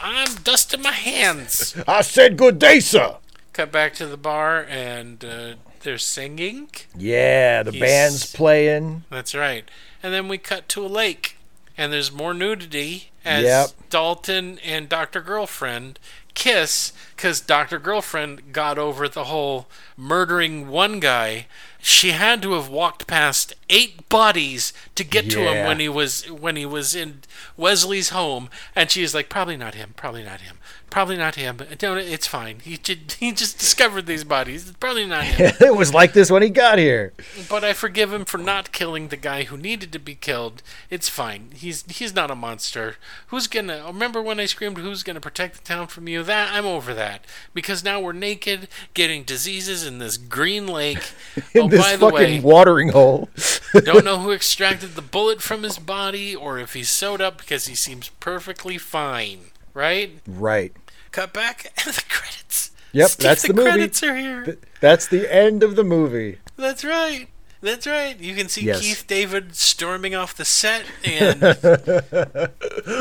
I'm dusting my hands. I said, "Good day, sir." Cut back to the bar, and uh, they're singing. Yeah, the He's- band's playing. That's right. And then we cut to a lake, and there's more nudity as Yep. Dalton and Dr. Girlfriend kiss because Dr. Girlfriend got over the whole murdering one guy. She had to have walked past eight bodies to get to him when he was when he was in Wesley's home, and she's like, probably not him, probably not him. Probably not him. Don't. It's fine. He just, he just discovered these bodies. It's probably not him. it was like this when he got here. but I forgive him for not killing the guy who needed to be killed. It's fine. He's he's not a monster. Who's gonna remember when I screamed, "Who's gonna protect the town from you?" That I'm over that because now we're naked, getting diseases in this green lake. Oh, in oh, this by the fucking way, watering hole. don't know who extracted the bullet from his body or if he's sewed up because he seems perfectly fine. Right? right. Cut back and the credits. Yep, Steve, that's the, the movie. credits are here. Th- That's the end of the movie. That's right. That's right. You can see Yes. Keith David storming off the set, and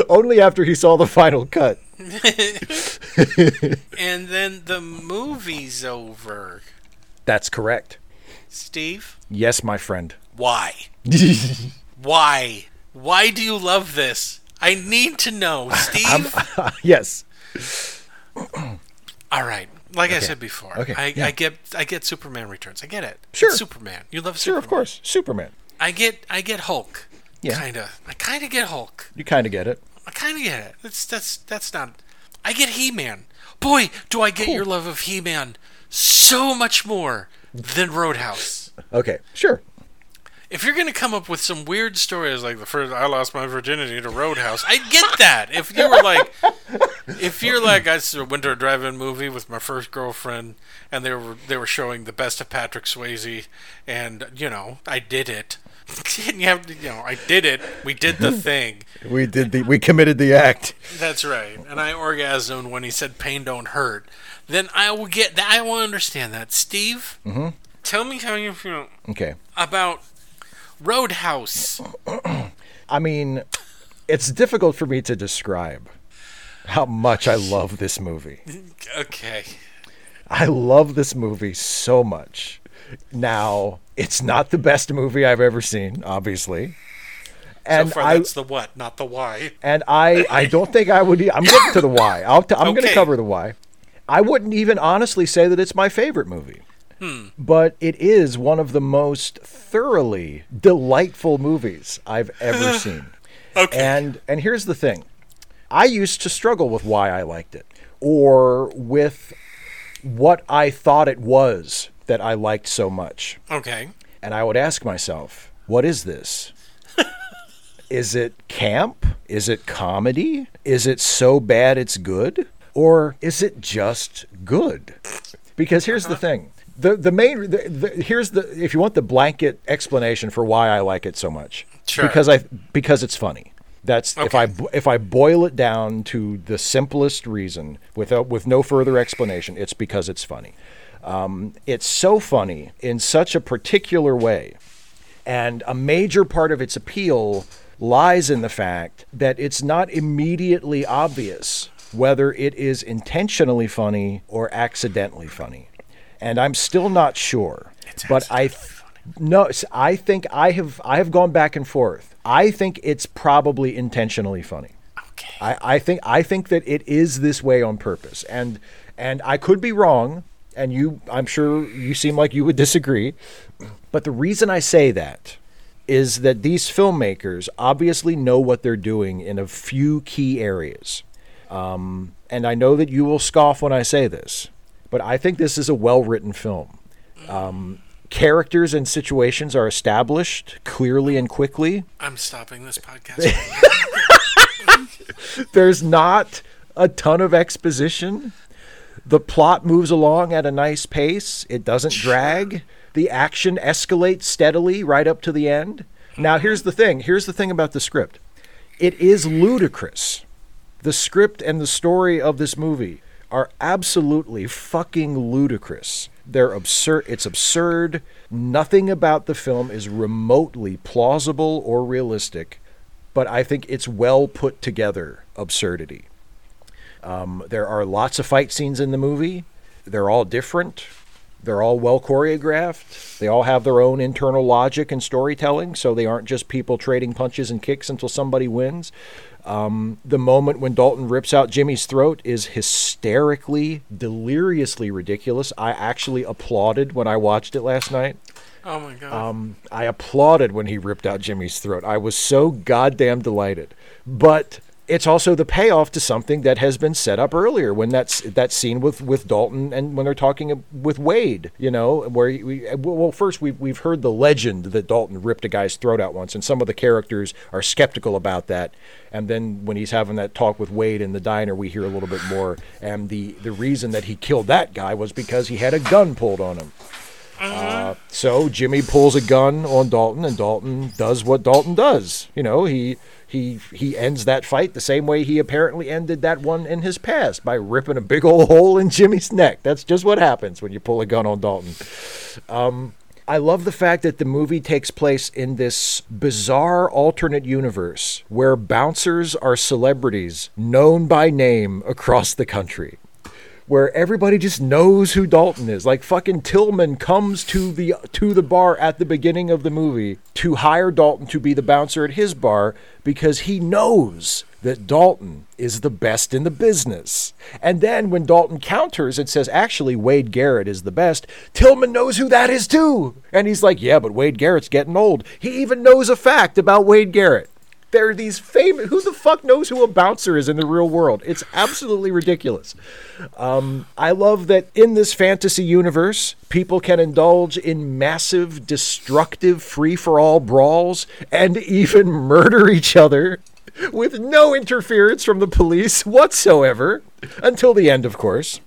Only after he saw the final cut. and then the movie's over. That's correct. Steve, Yes, my friend. why? Why? Why do you love this? I need to know, Steve. yes. All right. Like I said before, Okay, I, yeah. I get I get Superman Returns. I get it. Sure. It's Superman. You love Sure, Superman. of course. Superman. I get I get Hulk. Yeah. Kinda. I kinda get Hulk. You kind of get it. I kind of get it. That's that's that's not. I get He-Man. Boy, do I get Cool. your love of He-Man so much more than Road House. Okay, sure. If you're gonna come up with some weird stories like the first I lost my virginity to Road House, I get that. If you were like, if you're like I went to a drive-in movie with my first girlfriend and they were they were showing the best of Patrick Swayze, and you know I did it. and you have to, you know I did it. We did the thing. We did the we committed the act. That's right. And I orgasmed when he said pain don't hurt. Then I will get that. I will understand that. Steve, Mm-hmm. tell me how you feel Okay. about Road House. I mean, it's difficult for me to describe how much I love this movie. Okay. I love this movie so much. Now, it's not the best movie I've ever seen, obviously. And so far, I that's the what, not the why. and I I don't think I would. I'm getting to the why. T- I'm going to cover the why. I wouldn't even honestly say that it's my favorite movie. Hmm. But it is one of the most thoroughly delightful movies I've ever seen. Okay. And and here's the thing. I used to struggle with why I liked it or with what I thought it was that I liked so much. okay. And I would ask myself, what is this? is it camp? Is it comedy? Is it so bad it's good? Or is it just good? Because here's the thing. The the main the, the, here's the if you want the blanket explanation for why I like it so much. Sure. Because I because it's funny. That's if I if I boil it down to the simplest reason without with no further explanation, it's because it's funny. Um, it's so funny in such a particular way and a major part of its appeal lies in the fact that it's not immediately obvious whether it is intentionally funny or accidentally funny. And I'm still not sure. but I no, I think I have I have gone back and forth. I think it's probably intentionally funny. Okay. I, I think I think that it is this way on purpose, and and I could be wrong, and you I'm sure you seem like you would disagree, but the reason I say that is that these filmmakers obviously know what they're doing in a few key areas, um, and I know that you will scoff when I say this, but I think this is a well written film. Um, characters and situations are established clearly and quickly. I'm stopping this podcast. there's not a ton of exposition. The plot moves along at a nice pace. It doesn't drag. The action escalates steadily right up to the end. Now, here's the thing. Here's the thing about the script. It is ludicrous. The script and the story of this movie are absolutely fucking ludicrous. They're absurd. It's absurd. Nothing about the film is remotely plausible or realistic but I think it's well put together absurdity. Um, there are lots of fight scenes in the movie. They're all different. They're all well choreographed. They all have their own internal logic and storytelling, so they aren't just people trading punches and kicks until somebody wins. Um, the moment when Dalton rips out Jimmy's throat is hysterically, deliriously ridiculous. I actually applauded when I watched it last night. oh my god. Um, I applauded when he ripped out Jimmy's throat. I was so goddamn delighted. But it's also the payoff to something that has been set up earlier when that's that scene with with Dalton and when they're talking with Wade, you know, where we uh, well first we've we've heard the legend that Dalton ripped a guy's throat out once, and some of the characters are skeptical about that. And then when he's having that talk with Wade in the diner, we hear a little bit more. And the the reason that he killed that guy was because he had a gun pulled on him. Uh, so Jimmy pulls a gun on Dalton, and Dalton does what Dalton does. You know, he he he ends that fight the same way he apparently ended that one in his past by ripping a big old hole in Jimmy's neck. That's just what happens when you pull a gun on Dalton. Um, I love the fact that the movie takes place in this bizarre alternate universe where bouncers are celebrities known by name across the country where everybody just knows who Dalton is. Like fucking Tilghman comes to the to the bar at the beginning of the movie to hire Dalton to be the bouncer at his bar because he knows that Dalton is the best in the business. And then when Dalton counters and says actually Wade Garrett is the best, Tilghman knows who that is too. And he's like, "Yeah, but Wade Garrett's getting old." He even knows a fact about Wade Garrett there are these famous. Who the fuck knows who a bouncer is in the real world? It's absolutely ridiculous. Um, I love that in this fantasy universe, people can indulge in massive, destructive, free for all brawls and even murder each other with no interference from the police whatsoever until the end, of course.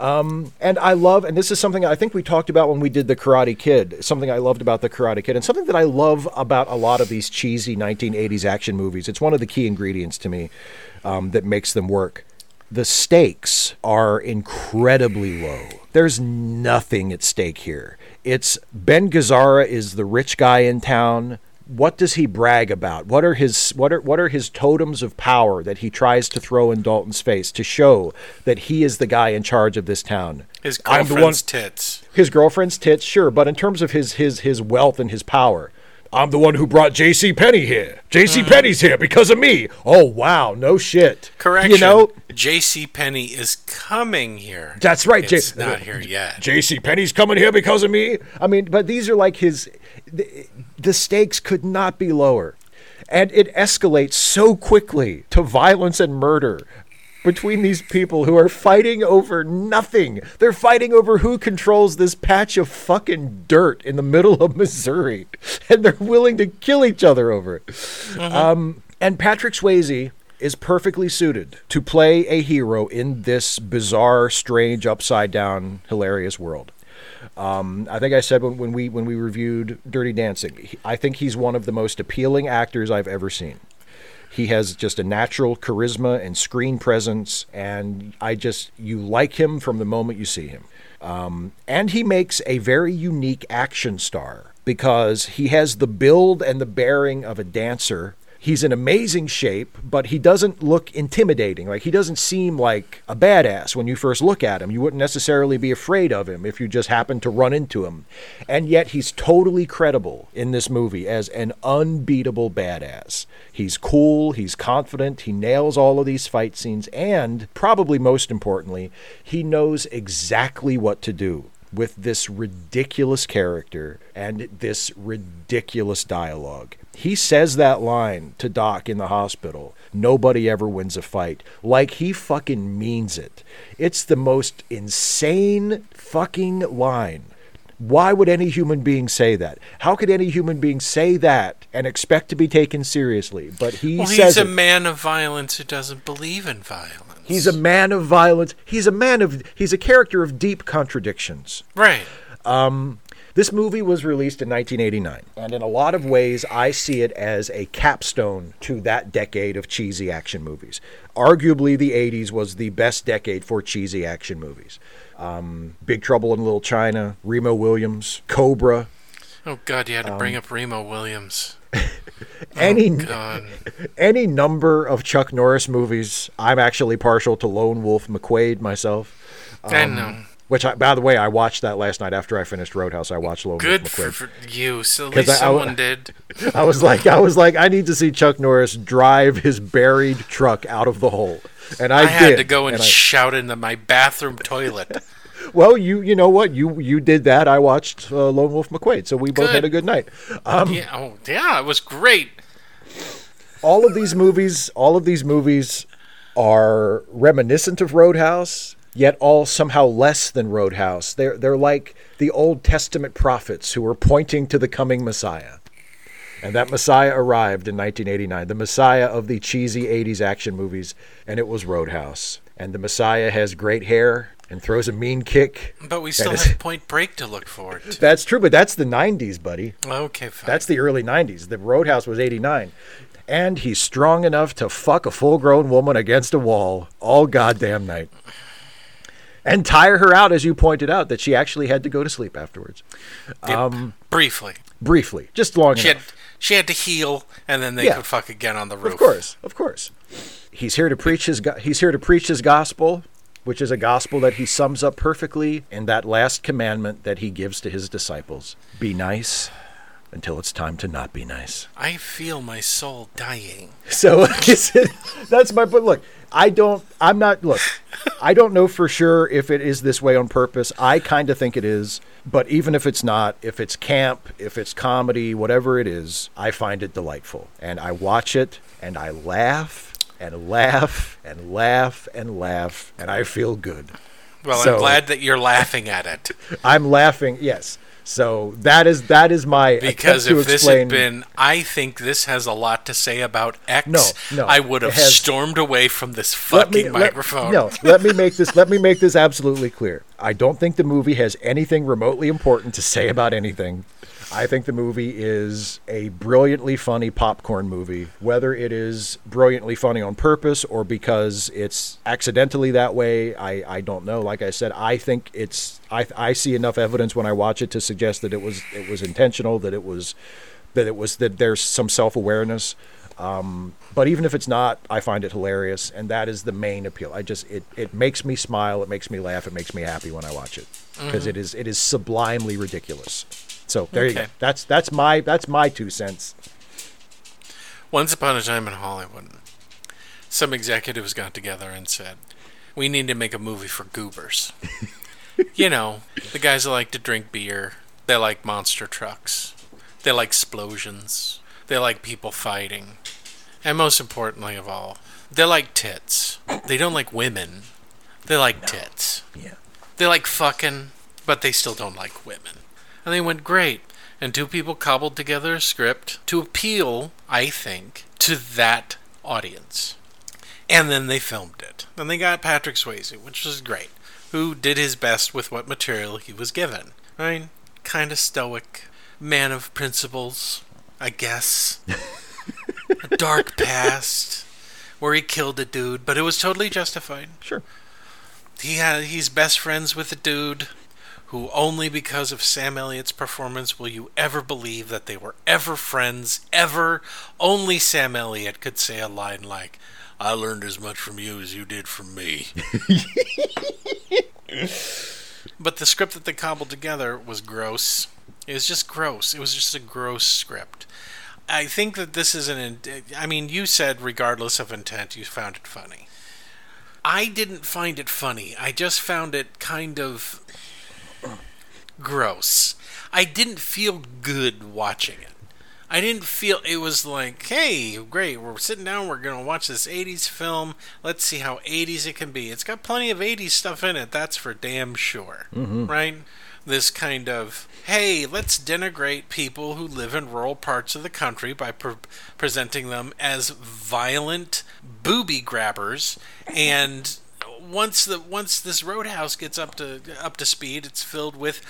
Um, and I love, and this is something I think we talked about when we did the Karate Kid. Something I loved about the Karate Kid, and something that I love about a lot of these cheesy 1980s action movies. It's one of the key ingredients to me um, that makes them work. The stakes are incredibly low. There's nothing at stake here. It's Ben Gazzara is the rich guy in town what does he brag about? What are his what are what are his totems of power that he tries to throw in Dalton's face to show that he is the guy in charge of this town? His I'm the girlfriend's tits. His girlfriend's tits, sure, but in terms of his his his wealth and his power, I'm the one who brought J.C. Penney here. J.C. Mm-hmm. Penney's here because of me. Oh wow, no shit. Correction. You know, J.C. Penney is coming here. That's right. J- It's not here yet. J.C. Penney's coming here because of me. I mean, but these are like his. The, the stakes could not be lower, and it escalates so quickly to violence and murder between these people who are fighting over nothing. They're fighting over who controls this patch of fucking dirt in the middle of Missouri, and they're willing to kill each other over it. Um, and Patrick Swayze is perfectly suited to play a hero in this bizarre, strange, upside down, hilarious world. Um, I think I said when, when we when we reviewed Dirty Dancing, I think he's one of the most appealing actors I've ever seen. He has just a natural charisma and screen presence, and I just you like him from the moment you see him. Um, and he makes a very unique action star because he has the build and the bearing of a dancer. He's in amazing shape, but he doesn't look intimidating. Like he doesn't seem like a badass when you first look at him. You wouldn't necessarily be afraid of him if you just happened to run into him. And yet he's totally credible in this movie as an unbeatable badass. He's cool, he's confident, he nails all of these fight scenes, and probably most importantly, he knows exactly what to do with this ridiculous character and this ridiculous dialogue. He says that line to Doc in the hospital nobody ever wins a fight. Like he fucking means it. It's the most insane fucking line. Why would any human being say that? How could any human being say that and expect to be taken seriously? But he Well, says he's a it. man of violence who doesn't believe in violence. He's a man of violence. He's a man of he's a character of deep contradictions. right. Um, This movie was released in 1989, and in a lot of ways, I see it as a capstone to that decade of cheesy action movies. Arguably, the 80s was the best decade for cheesy action movies. Um, Big Trouble in Little China, Remo Williams, Cobra, Oh God, you had to Um, bring up Remo Williams. any God. any number of Chuck Norris movies. I'm actually partial to Lone Wolf McQuaid myself. I um, know. Which, I, by the way, I watched that last night after I finished Road House. I watched Lone Good Wolf for, McQuaid. for you. So at least I- I- someone did. I was like, I was like, I need to see Chuck Norris drive his buried truck out of the hole, and I, I, had did. to go and, I- shout into my bathroom toilet. well, you you know what you you did that. I watched uh, Lone Wolf McQuaid, so we both had a good night. Um, yeah, oh, yeah, it was great. all of these movies, all of these movies are reminiscent of Road House, yet all somehow less than Road House. They're they're like the Old Testament prophets who were pointing to the coming Messiah. And that Messiah arrived in 1989, the Messiah of the cheesy 80s action movies, and it was Road House. And the Messiah has great hair and throws a mean kick. But we still is- have Point Break to look forward to. That's true, but that's the 90s, buddy. Okay, fine. That's the early 90s. The Road House was 89. And he's strong enough to fuck a full grown woman against a wall all goddamn night. And tire her out, as you pointed out, that she actually had to go to sleep afterwards. Yep. Um, briefly. Briefly, just long She had she had to heal, and then they Yeah. could fuck again on the roof. Of course, of course. He's here to preach his go- he's here to preach his gospel, which is a gospel that he sums up perfectly in that last commandment that he gives to his disciples. Be nice until it's time to not be nice. I feel my soul dying. So that's my but look, I don't I'm not look, I don't know for sure if it is this way on purpose. I kind of think it is, but even if it's not, if it's camp, if it's comedy, whatever it is, I find it delightful. And I watch it and I laugh and laugh and laugh and laugh and I feel good. Well, So- I'm glad that you're laughing at it I'm laughing, yes. So that is that is my because if this explain had been, I think this has a lot to say about X. No, no, I would have has- stormed away from this Let me- fucking let- microphone. no, let me make this. Let me make this absolutely clear. I don't think the movie has anything remotely important to say about anything. I think the movie is a brilliantly funny popcorn movie. Whether it is brilliantly funny on purpose or because it's accidentally that way, I, I don't know. Like I said, I think it's I, I see enough evidence when I watch it to suggest that it was it was intentional, that it was that it was that there's some self awareness. Um, but even if it's not, I find it hilarious, and that is the main appeal. I just it it makes me smile, it makes me laugh, it makes me happy when I watch it because is it is sublimely ridiculous. So there you go. That's that's my that's my two cents. Once upon a time in Hollywood, some executives got together and said, "We need to make a movie for goobers." you know, the guys that like to drink beer, they like monster trucks, they like explosions, they like people fighting, and most importantly of all, they like tits. They don't like women. They like tits. Yeah. They like fucking, but they still don't like women. And they went great. And two people cobbled together a script to appeal, I think, to that audience. And then they filmed it. Then they got Patrick Swayze, which was great, who did his best with what material he was given. Right? Kind of stoic, man of principles, I guess. a dark past where he killed a dude, but it was totally justified Sure. he had he's best friends with the dude who only because of Sam Elliott's performance will you ever believe that they were ever friends ever? Only Sam Elliott could say a line like I learned as much from you as you did from me. But the script that they cobbled together was gross. It was just gross. It was just a gross script. I think that this is an I mean you said regardless of intent you found it funny. I didn't find it funny. I just found it kind of gross. I didn't feel good watching it. I didn't feel it was like, hey, great, we're sitting down, we're going to watch this 80s film. Let's see how 80s it can be. It's got plenty of 80s stuff in it, that's for damn sure. Mm-hmm. Right? This kind of, hey, let's denigrate people who live in rural parts of the country by pre- presenting them as violent booby grabbers and once the once this roadhouse gets up to up to speed, it's filled with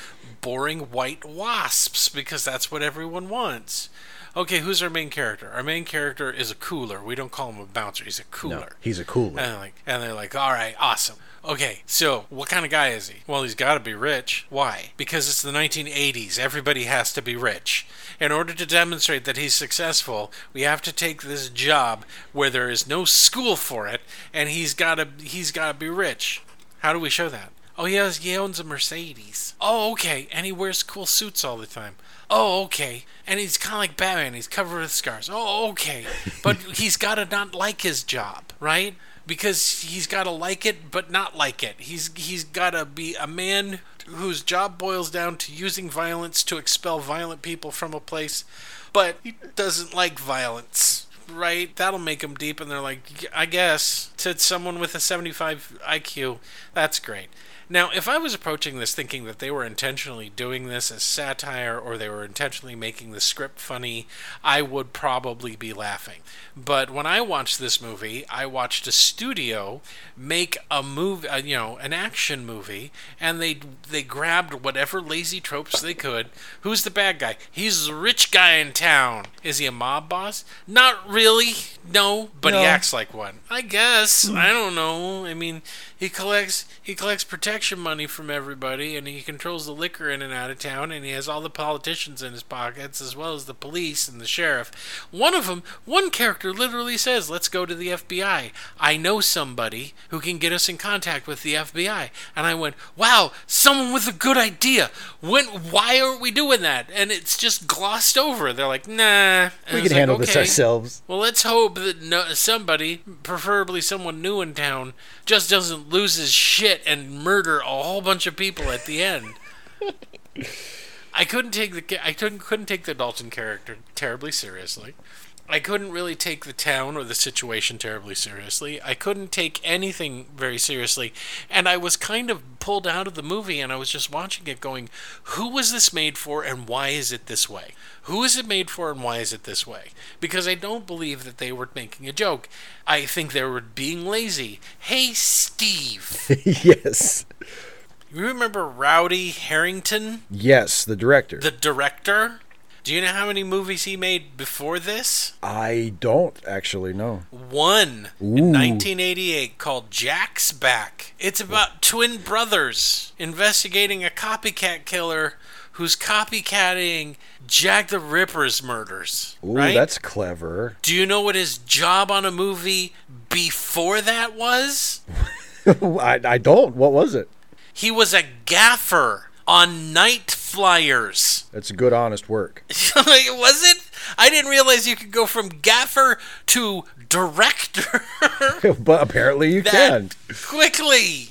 boring white wasps because that's what everyone wants. Okay, who's our main character? Our main character is a cooler. We don't call him a bouncer. He's a cooler. No, he's a cooler. And they're like, and they're like, all right, awesome. Okay, so what kind of guy is he? Well, he's got to be rich. Why? Because it's the 1980s. Everybody has to be rich. In order to demonstrate that he's successful, we have to take this job where there is no school for it, and he's got to he's got to be rich. How do we show that? Oh, he has he owns a Mercedes. Oh, okay, and he wears cool suits all the time. Oh, okay. And he's kind of like Batman. He's covered with scars. Oh, okay. But he's got to not like his job, right? Because he's got to like it, but not like it. He's he's got to be a man whose job boils down to using violence to expel violent people from a place, but he doesn't like violence. right? That'll make them deep. And they're like, I guess, to someone with a 75 IQ, that's great. Now, if I was approaching this thinking that they were intentionally doing this as satire or they were intentionally making the script funny, I would probably be laughing. But when I watched this movie, I watched a studio make a movie, uh, you know, an action movie, and they they grabbed whatever lazy tropes they could. Who's the bad guy? He's the rich guy in town. Is he a mob boss? Not really. No, but he acts like one. I guess. I don't know. I mean, he collects he collects protection money from everybody, and he controls the liquor in and out of town, and he has all the politicians in his pockets as well as the police and the sheriff. One of them, one character literally says, "Let's go to the FBI. I know somebody who can get us in contact with the FBI." And I went, "Wow, someone with a good idea. When? Why aren't we doing that?" And it's just glossed over. They're like, "Nah." And We can like, handle this ourselves. Well, let's hope that no, somebody, preferably someone new in town, just doesn't lose his shit and murder a whole bunch of people at the end. I couldn't take the I couldn't couldn't take the Dalton character terribly seriously. I couldn't really take the town or the situation terribly seriously. I couldn't take anything very seriously. And I was kind of pulled out of the movie and I was just watching it going, who was this made for and why is it this way? Who is it made for and why is it this way? Because I don't believe that they were making a joke. I think they were being lazy. Hey, Steve, yes. you remember Rowdy Herrington, Yes, the director. the director? Do you know how many movies he made before this? I don't actually know. one in 1988 called Jack's Back. It's about twin brothers investigating a copycat killer who's copycatting Jack the Ripper's murders. Ooh, right? that's clever. Do you know what his job on a movie before that was? I, I don't. What was it? He was a gaffer on Nightflyers. That's good, honest work. was it? I didn't realize you could go from gaffer to director. but apparently you can. quickly.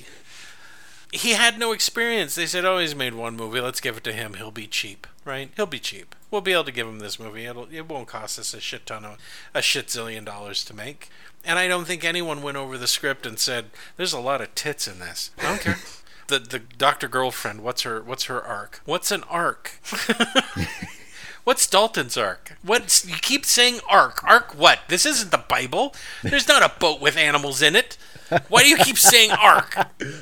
He had no experience. They said, "Oh, he's made one movie. Let's give it to him. He'll be cheap, right? He'll be cheap. We'll be able to give him this movie. It'll it won't cost us a shit ton of a shit zillion dollars to make." And I don't think anyone went over the script and said, "There's a lot of tits in this." I don't care. The the doctor girlfriend. What's her What's her arc? What's an arc? What's Dalton's arc? What's you keep saying arc? Arc what? This isn't the Bible. There's not a boat with animals in it. Why do you keep saying arc?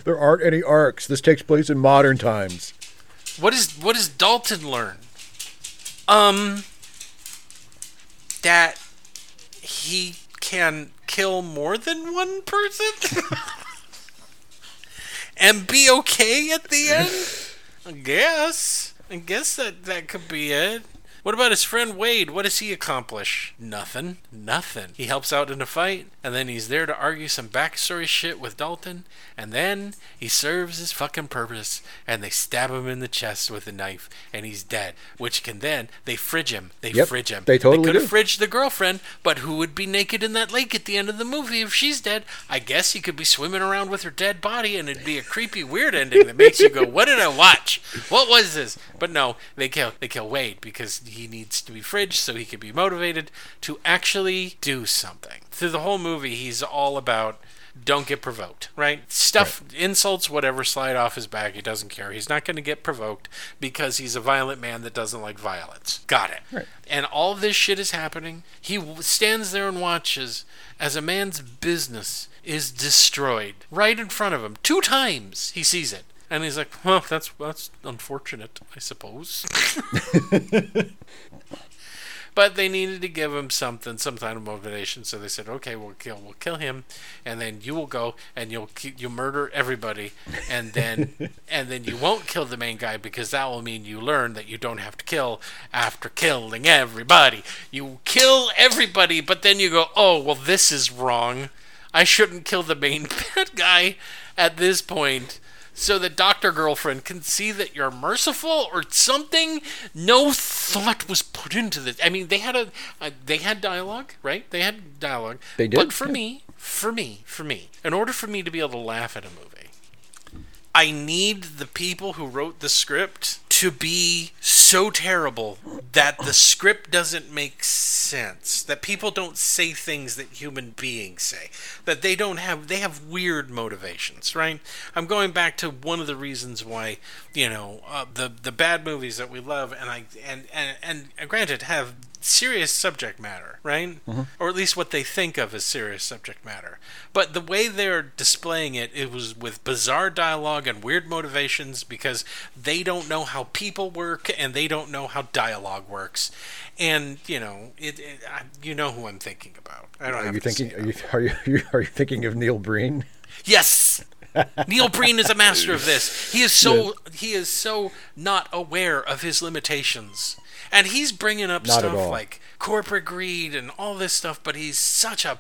There aren't any arcs. This takes place in modern times. What is what does Dalton learn? Um that he can kill more than one person and be okay at the end? I guess. I guess that that could be it. What about his friend Wade? What does he accomplish? Nothing. Nothing. He helps out in a fight, and then he's there to argue some backstory shit with Dalton, and then he serves his fucking purpose, and they stab him in the chest with a knife, and he's dead. Which can then they fridge him. They Yep, fridge him. they totally could have fridged the girlfriend, but who would be naked in that lake at the end of the movie if she's dead? I guess he could be swimming around with her dead body, and it'd be a creepy, weird ending that makes you go, "What did I watch? What was this?" But no, they kill they kill Wade because he needs to be fridged so he can be motivated to actually do something. Through the whole movie, he's all about don't get provoked, right? Stuff, insults, whatever, slide off his back. He doesn't care. He's not going to get provoked because he's a violent man that doesn't like violence. Got it. Right. And all this shit is happening. He stands there and watches as a man's business is destroyed right in front of him. Two times he sees it. And he's like, well, that's that's unfortunate, I suppose. but they needed to give him something, some kind of motivation. So they said, "Okay, we'll kill, we'll kill him, and then you will go and you'll you murder everybody, and then and then you won't kill the main guy because that will mean you learn that you don't have to kill after killing everybody. You kill everybody, but then you go, oh well, this is wrong. I shouldn't kill the main bad guy at this point." So that Dr. Girlfriend can see that you're merciful or something. No thought was put into this. I mean, they had a, a they had dialogue, right? They had dialogue. They did, But for yeah. me, for me, for me, in order for me to be able to laugh at a movie, I need the people who wrote the script to be so terrible that the script doesn't make sense that people don't say things that human beings say that they don't have they have weird motivations right? I'm going back to one of the reasons why you know uh, the the bad movies that we love and i and and, and granted have serious subject matter, right? Mm-hmm. Or at least what they think of as serious subject matter. But the way they're displaying it, it was with bizarre dialogue and weird motivations because they don't know how people work and they don't know how dialogue works. And you know, it, it I, you know who I'm thinking about. I don't Are have you thinking? say Are you, are you are you thinking of Neil Breen? Yes. Neil Breen is a master of this. He is so he is so not aware of his limitations. And he's bringing up Not stuff like corporate greed and all this stuff, but he's such a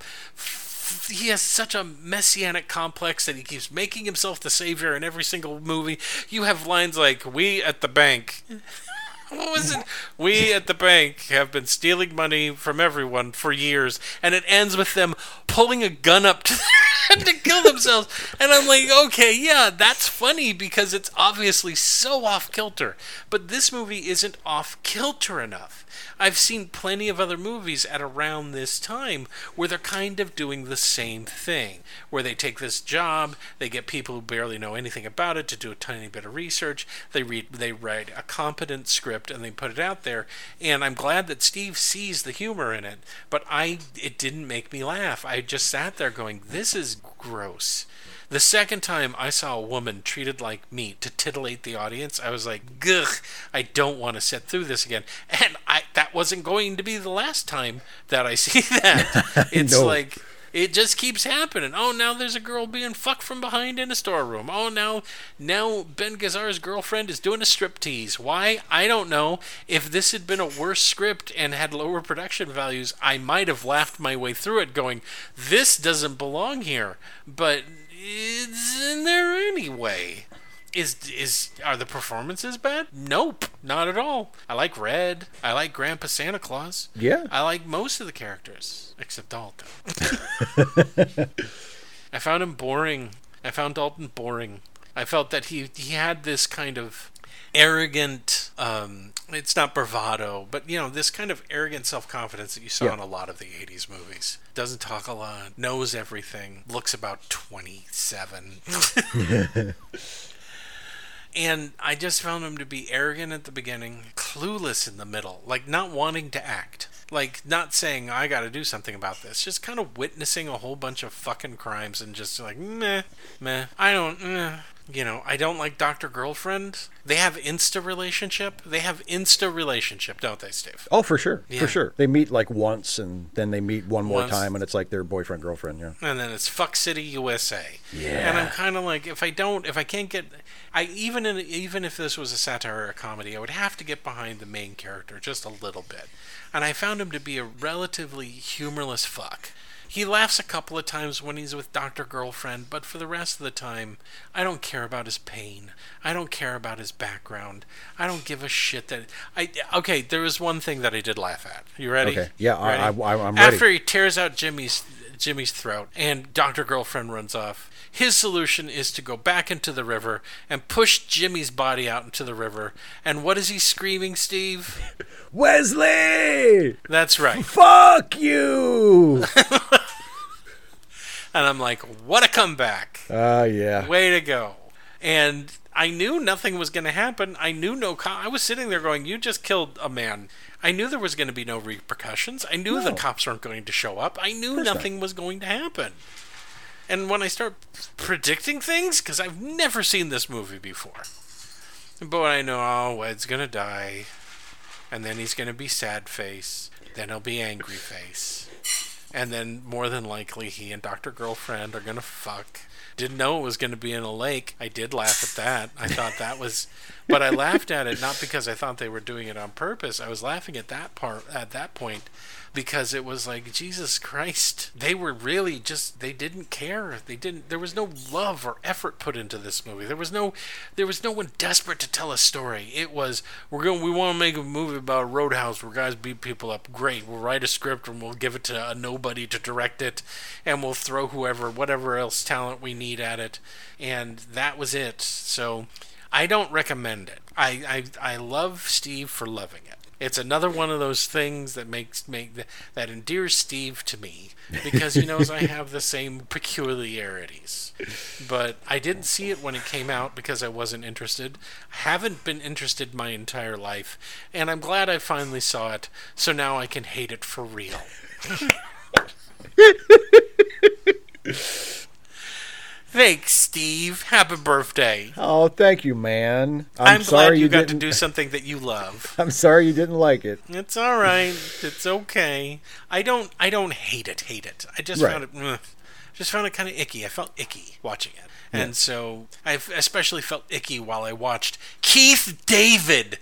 he has such a messianic complex that he keeps making himself the savior in every single movie. You have lines like "We at the bank." What was it? We at the bank have been stealing money from everyone for years, and it ends with them pulling a gun up to to kill themselves. And I'm like, okay, yeah, that's funny because it's obviously so off kilter. But this movie isn't off kilter enough. I've seen plenty of other movies at around this time where they're kind of doing the same thing, where they take this job, they get people who barely know anything about it to do a tiny bit of research, they read, they write a competent script, and they put it out there. And I'm glad that Steve sees the humor in it, but I, it didn't make me laugh. I just sat there going, "This is gross." The second time I saw a woman treated like meat to titillate the audience, I was like, "Gugh, I don't want to sit through this again." And I that wasn't going to be the last time that I see that. It's No. like it just keeps happening. Oh, now there's a girl being fucked from behind in a storeroom. Oh, now now Ben Gazzara's girlfriend is doing a striptease. Why? I don't know. If this had been a worse script and had lower production values, I might have laughed my way through it going, "This doesn't belong here." But it's in there anyway. Is is are the performances bad? Nope, not at all. I like Red. I like Grandpa Santa Claus. Yeah. I like most of the characters except Dalton. I found him boring. I found Dalton boring. I felt that he he had this kind of arrogant um it's not bravado, but you know, this kind of arrogant self-confidence that you saw Yeah. in a lot of the 80s movies. Doesn't talk a lot, knows everything, looks about 27. And I just found him to be arrogant at the beginning, clueless in the middle, like not wanting to act. Like not saying I got to do something about this, just kind of witnessing a whole bunch of fucking crimes and just like meh, meh. I don't, meh. You know, I don't like Doctor Girlfriend. They have insta relationship. They have insta relationship, don't they, Steve? Oh, for sure, Yeah. for sure. They meet like once, and then they meet one more Once. time, and it's like their boyfriend girlfriend. Yeah. and then it's Fuck City USA. Yeah. And I'm kind of like, if I don't, if I can't get, I even in even if this was a satire or a comedy, I would have to get behind the main character just a little bit. And I found him to be a relatively humorless fuck. He laughs a couple of times when he's with Dr. Girlfriend, but for the rest of the time, I don't care about his pain. I don't care about his background. I don't give a shit that I. Okay, there was one thing that I did laugh at. You ready? Okay. Yeah, I- Ready? I- I'm ready. After he tears out Jimmy's Jimmy's throat and Dr. Girlfriend runs off. His solution is to go back into the river and push Jimmy's body out into the river. And what is he screaming, Steve? Wesley, That's right. fuck you. And I'm like, what a comeback. Ah, yeah. Way to go. And I knew nothing was going to happen. I knew no. Co- I was sitting there going, you just killed a man. I knew there was going to be no repercussions. I knew the cops weren't going to show up. I knew not. nothing was going to happen. And when I start predicting things, because I've never seen this movie before, but I know, oh, Ed's going to die. And then he's going to be sad face. Then he'll be angry face. And then, more than likely, he and Dr. Girlfriend are to fuck. Didn't know it was to be in a lake. I did laugh at that. I thought that was. But I laughed at it not because I thought they were doing it on purpose. I was laughing at that part, at that point, because it was like, Jesus Christ. They were really just. They didn't care. They didn't. There was no love or effort put into this movie. There was no. There was no one desperate to tell a story. It was, we're going, we want to make a movie about a roadhouse where guys beat people up. Great. We'll write a script and we'll give it to a nobody to direct it. And we'll throw whoever, whatever else talent we need at it. And that was it. So I don't recommend it. I, I I love Steve for loving it. It's another one of those things that makes make that endears Steve to me because he knows I have the same peculiarities. But I didn't see it when it came out because I wasn't interested. I haven't been interested my entire life, and I'm glad I finally saw it. So now I can hate it for real. Thanks, Steve. Happy birthday. Oh, thank you, man. I'm, I'm, sorry glad you, got to didn't. do something that you love. I'm sorry you didn't like it. It's all right. It's okay. I don't. I don't hate it. Hate it. I just Right. found it. ugh. just found it kind of icky. I felt icky watching it, and so I especially felt icky while I watched Keith David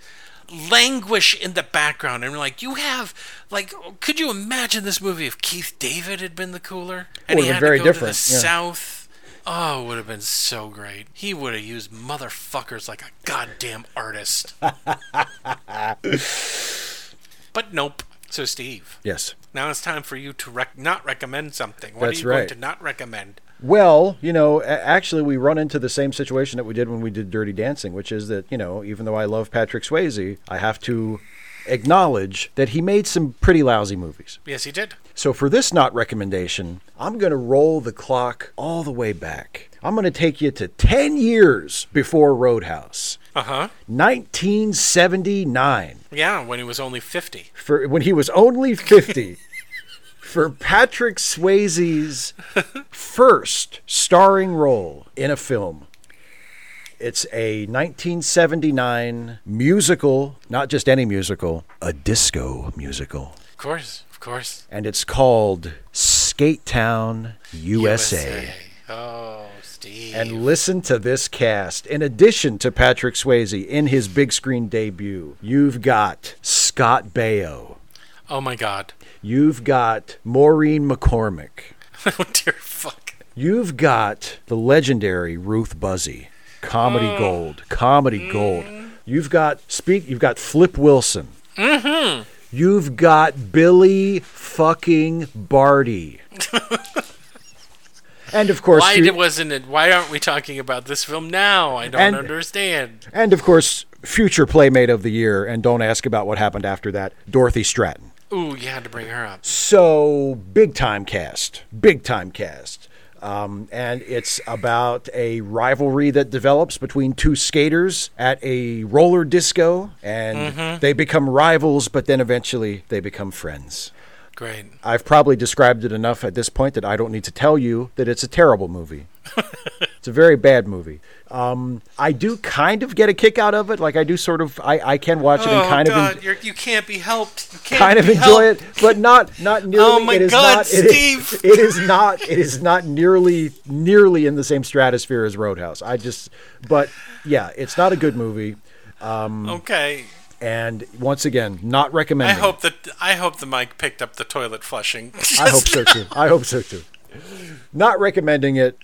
languish in the background. And like, you have like, could you imagine this movie if Keith David had been the cooler and Would've he had very to go different, to the yeah. South? Oh, it would have been so great. He would have used motherfuckers like a goddamn artist. but nope. So, Steve, Yes. now it's time for you to rec- not recommend something. What That's are you going right. to not recommend? Well, you know, actually, we run into the same situation that we did when we did Dirty Dancing, which is that, you know, even though I love Patrick Swayze, I have to acknowledge that he made some pretty lousy movies. Yes, he did. So for this not recommendation, I'm going to roll the clock all the way back. I'm going to take you to 10 years before Road House, Uh huh. 1979, Yeah, when he was only 50. for when he was only 50. For Patrick Swayze's first starring role in a film. It's a 1979 musical, not just any musical, a disco musical. Of course, of course. and it's called Skatetown, USA. Oh, Steve. And listen to this cast. In addition to Patrick Swayze in his big screen debut, you've got Scott Baio. oh my God. You've got Maureen McCormick. Oh dear fuck. You've got the legendary Ruth Buzzi. Comedy gold. Comedy gold. You've got speak you've got Flip Wilson. Mm-hmm. You've got Billy fucking Barty. and of course Why you- wasn't it? Why aren't we talking about this film now? I don't And- understand. and of course future playmate of the year and don't ask about what happened after that, Dorothy Stratten. Ooh, you had to bring her up. So big time cast, big time cast. Um, and it's about a rivalry that develops between two skaters at a roller disco, and they become rivals, but then eventually they become friends. Great. I've probably described it enough at this point that I don't need to tell you that it's a terrible movie. it's a very bad movie. Um, I do kind of get a kick out of it. Like I do sort of, I, I can watch it and oh kind God, of, en- you're, you can't be helped. You can't kind of enjoy helped. it, but not not nearly. Oh my it is God, not, Steve! it is not. It is not nearly nearly in the same stratosphere as Road House. I just, but yeah, it's not a good movie. Okay. And once again, not I recommending. hope that I hope the mic picked up the toilet flushing. I hope so too. I hope so too. Not recommending it,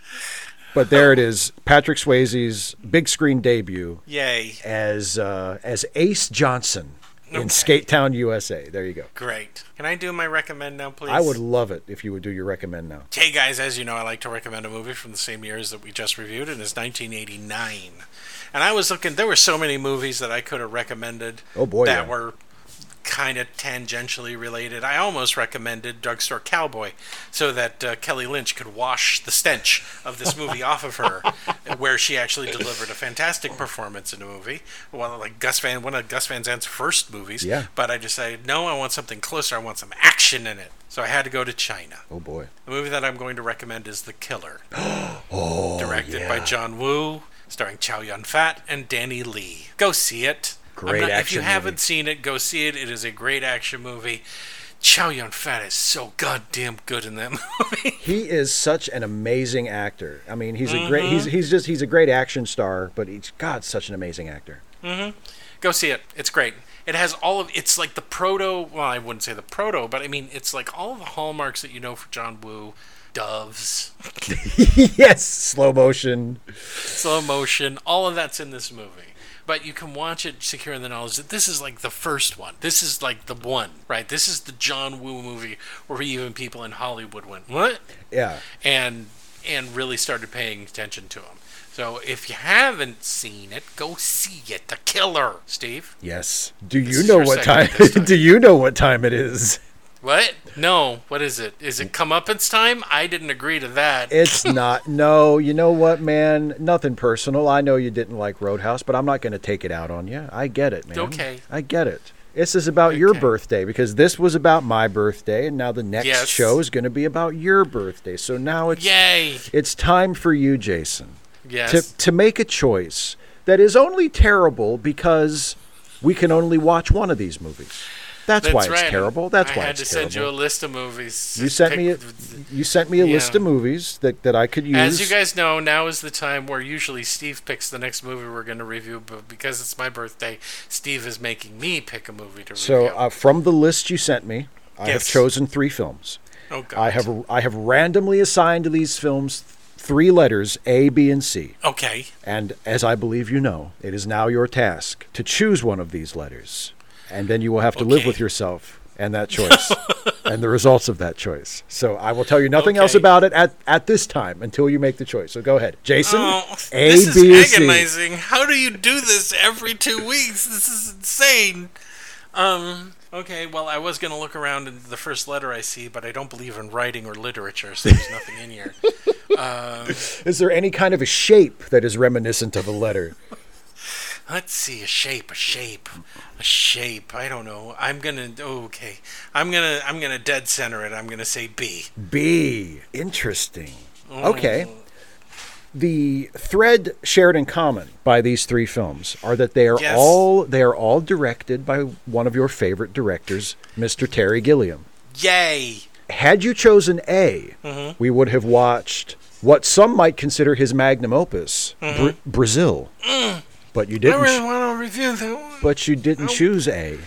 but there it is. Patrick Swayze's big screen debut Yay. as uh, as Ace Johnson in Okay. Skatetown, USA. There you go. Great. Can I do my recommend now, please? I would love it if you would do your recommend now. Hey guys, as you know, I like to recommend a movie from the same years that we just reviewed, and it's 1989. And I was looking; there were so many movies that I could have recommended. Oh, boy, that yeah. were kind of tangentially related. I almost recommended Drugstore Cowboy, so that uh, Kelly Lynch could wash the stench of this movie off of her, where she actually delivered a fantastic performance in the movie. Well, like Gus Van, one of Gus Van Sant's first movies. Yeah. But I decided, no, I want something closer. I want some action in it. So I had to go to China. Oh boy. The movie that I'm going to recommend is The Killer. Oh, Directed by John Woo, starring Chow Yun Fat and Danny Lee. Go see it. Great not- If action you haven't seen it, go see it. It is a great action movie. Chow Yun Fat is so goddamn good in that movie. He is such an amazing actor. I mean, he's a great. Mm-hmm. He's he's just he's a great action star, but he's God, such an amazing actor. go see it. It's great. It has all of it's like the proto. Well, I wouldn't say the proto, but I mean it's like all of the hallmarks that you know for John Woo. Doves, yes, slow motion. slow motion, all of that's in this movie. But you can watch it secure in the knowledge that this is like the first one. This is like the one, right? This is the John Woo movie where even people in Hollywood went, "What?" Yeah, And and really started paying attention to him. So if you haven't seen it, go see it. The Killer, Steve. Yes. Do you know what time, time. Do you know what time it is? What? No. What is it? Is it comeuppance time? I didn't agree to that. It's not. No, you know what, man? Nothing personal. I know you didn't like Road House, but I'm not going to take it out on you. I get it, man. Okay. I get it. This is about your birthday because this was about my birthday, and now the next Yes. show is going to be about your birthday. So now it's Yay! it's time for you, Jason, Yes. to to make a choice that is only terrible because we can only watch one of these movies. That's, That's why right. it's terrible. That's I why had to send you a list of movies. You sent me a, you sent me a list of movies that, that I could use. As you guys know, now is the time where usually Steve picks the next movie we're going to review, but because it's my birthday, Steve is making me pick a movie to so review. uh, from the list you sent me, I have chosen three films. oh God. I have I have randomly assigned to these films three letters A, B, and C. Okay. And as I believe you know, it is now your task to choose one of these letters, and then you will have to live with yourself and that choice and the results of that choice. So I will tell you nothing else about it at, at this time until you make the choice. So go ahead, Jason. Oh, A, this B, is C. How do you do this every two weeks? This is insane. Um. Okay. Well, I was gonna look around in the first letter I see, but I don't believe in writing or literature, so there's nothing in here. Is there any kind of a shape that is reminiscent of a letter? Let's see a shape, a shape, shape. I don't know. I'm gonna. Okay. I'm gonna. I'm gonna dead center it. I'm gonna say B. B. Interesting. Mm. Okay. The thread shared in common by these three films are that they are Yes. all they are all directed by one of your favorite directors, Mr. Terry Gilliam. Yay! Had you chosen A, Mm-hmm. we would have watched what some might consider his magnum opus, Bra- Brazil. But you Mm-hmm. I didn't. really want to review that one. but you didn't choose A.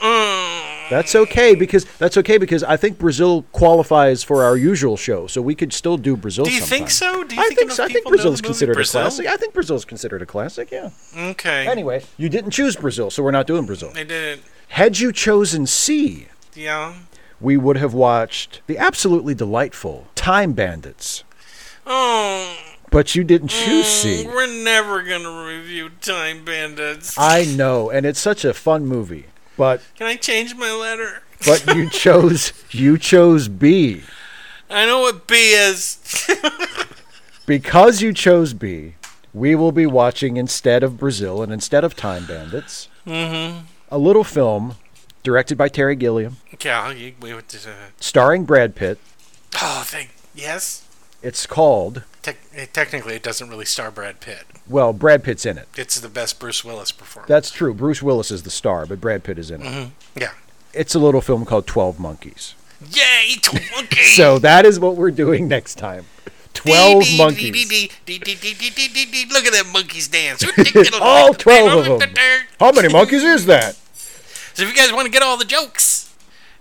Mm. That's okay because that's okay because I think Brazil qualifies for our usual show, so we could still do Brazil. Do you think so? Do you I think think so. I think people know Brazil's the movie considered Brazil? a classic. I think Brazil is considered a classic. Yeah. Okay. Anyway, you didn't choose Brazil, so we're not doing Brazil. I didn't. Had you chosen C, Yeah. we would have watched the absolutely delightful Time Bandits. Oh. But you didn't choose C. We're never gonna review Time Bandits. I know, and it's such a fun movie. But Can I change my letter? but you chose you chose B. I know what B is. Because you chose B, we will be watching instead of Brazil and instead of Time Bandits, a little film directed by Terry Gilliam, yeah. You, we went to. Uh, starring Brad Pitt. oh, thank. Yes. It's called Tec- eh, technically, it doesn't really star Brad Pitt. well, Brad Pitt's in it. It's the best Bruce Willis performance. That's true. Bruce Willis is the star, but Brad Pitt is in it. yeah. It's a little film called Twelve Monkeys. Yay, to monkeys! So that is what we're doing next time. Twelve monkeys. Look at that monkeys dance. All 12 of them. How many monkeys is that? So if you guys want to get all the jokes,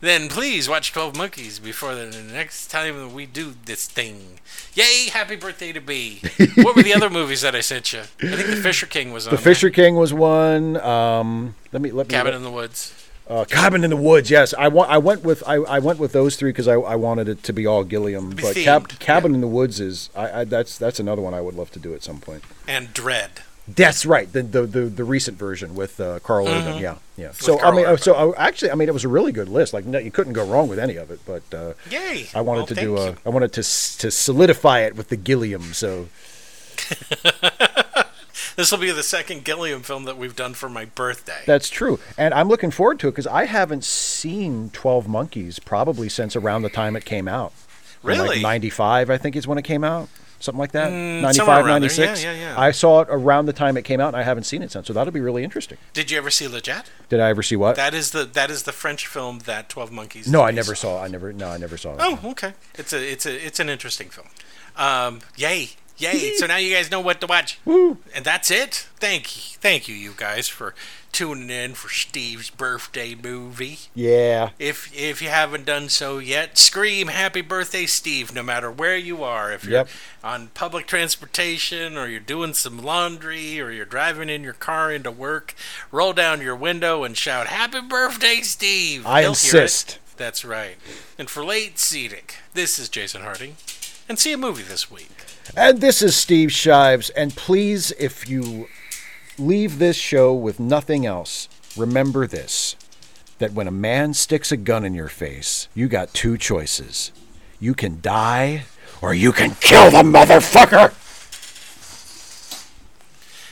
then please watch 12 Monkeys before the next time we do this thing. Yay, happy birthday to B. what were the other movies that I sent you? I think The Fisher King was on The Fisher King was one. Um, let me let me. Cabin in the Woods. Uh, Cabin in the Woods. Yes, I, wa- I went with I, I went with those three because I, I wanted it to be all Gilliam. Be But Cab- Cabin in the Woods is I, I that's that's another one I would love to do at some point. And Dredd. That's right. The the the, the recent version with uh, Karl Urban. Yeah, yeah. So I mean, uh, Urban. so uh, actually, I mean, it was a really good list. Like no, you couldn't go wrong with any of it. But uh, Yay. I wanted Well, to do a you. I wanted to to solidify it with the Gilliam. So This will be the second Gilliam film that we've done for my birthday. that's true, and I'm looking forward to it because I haven't seen Twelve Monkeys probably since around the time it came out. Really? Like 95, I think is when it came out. Something like that. Mm, 95, somewhere around there. 96. Yeah, yeah, yeah. I saw it around the time it came out and I haven't seen it since. So that'll be really interesting. Did you ever see La Jetée? Did I ever see what? That is the that is the French film that 12 Monkeys. no, I never saw. I never no, I never saw it. Oh, okay. It's a it's a it's an interesting film. Um, yay, yay! so now you guys know what to watch. Woo. And that's it. Thank you, thank you, you guys, for tuning in for Steve's birthday movie. Yeah. If if you haven't done so yet, scream "Happy Birthday, Steve!" No matter where you are. If you're Yep. on public transportation, or you're doing some laundry, or you're driving in your car into work, roll down your window and shout "Happy Birthday, Steve!" I He'll insist. That's right. And for late Seating, this is Jason Harding. and see a movie this week. And this is Steve Shives. And please, if you leave this show with nothing else, remember this that when a man sticks a gun in your face, you got two choices. You can die or you can kill the motherfucker.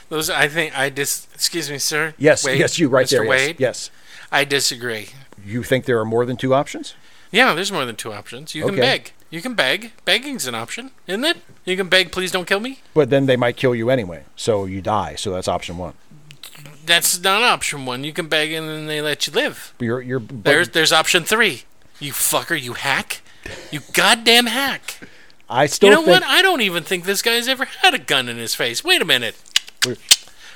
Those, I think, I dis. Excuse me, sir. Yes, Wade, yes, you right Mr. there. Yes, Wade. yes. I disagree. You think there are more than two options? Yeah, there's more than two options. You can Okay. beg. You can beg. Begging's an option, isn't it? You can beg, please don't kill me. But then they might kill you anyway. So you die. So that's option one. That's not option one. You can beg and then they let you live. But You're, you're, but There's there's option three. You fucker, you hack. You goddamn hack. I still You know think, what? I don't even think this guy's ever had a gun in his face. Wait a minute.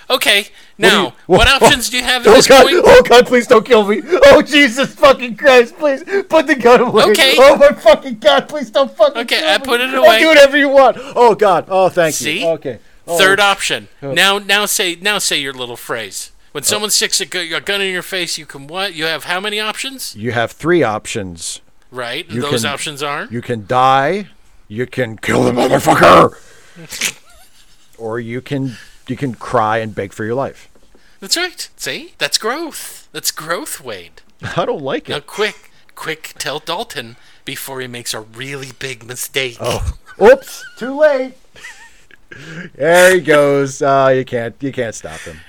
Okay, now, you- what, what- options do you have at Oh this God! point? Oh God! Please don't kill me! Oh Jesus fucking Christ! Please put the gun away! Okay. Oh my fucking God! Please don't fucking Okay, I me. put it Oh, away. do whatever you want. Oh God! Oh thank See? you. Okay. Oh, Third option. Oh. Now, now say, now say your little phrase. When oh. someone sticks a, gu- a gun in your face, you can what? You have how many options? You have three options. Right. You those can- options are. You can die. You can kill the motherfucker. or you can you can cry and beg for your life. That's right. See, that's growth. That's growth, Wade. I don't like it. Now, quick, quick, tell Dalton before he makes a really big mistake. Oh, oops! Too late. there he goes. Uh, you can't you can't stop him.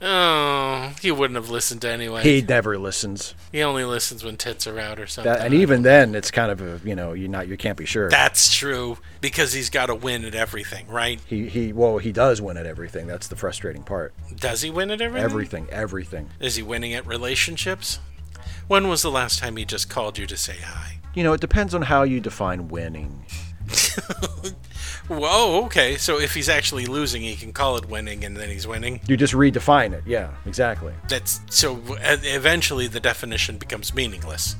Oh, he wouldn't have listened anyway. He never listens. He only listens when tits are out or something. That, and even then, it's kind of a you know you not you can't be sure. That's true because he's got to win at everything, right? he he well he does win at everything. That's the frustrating part. Does he win at everything? Everything, everything. Is he winning at relationships? When was the last time he just called you to say hi? You know, it depends on how you define winning. Whoa, okay. So if he's actually losing, he can call it winning, and then he's winning. You just redefine it. Yeah, exactly. That's so. Eventually, the definition becomes meaningless.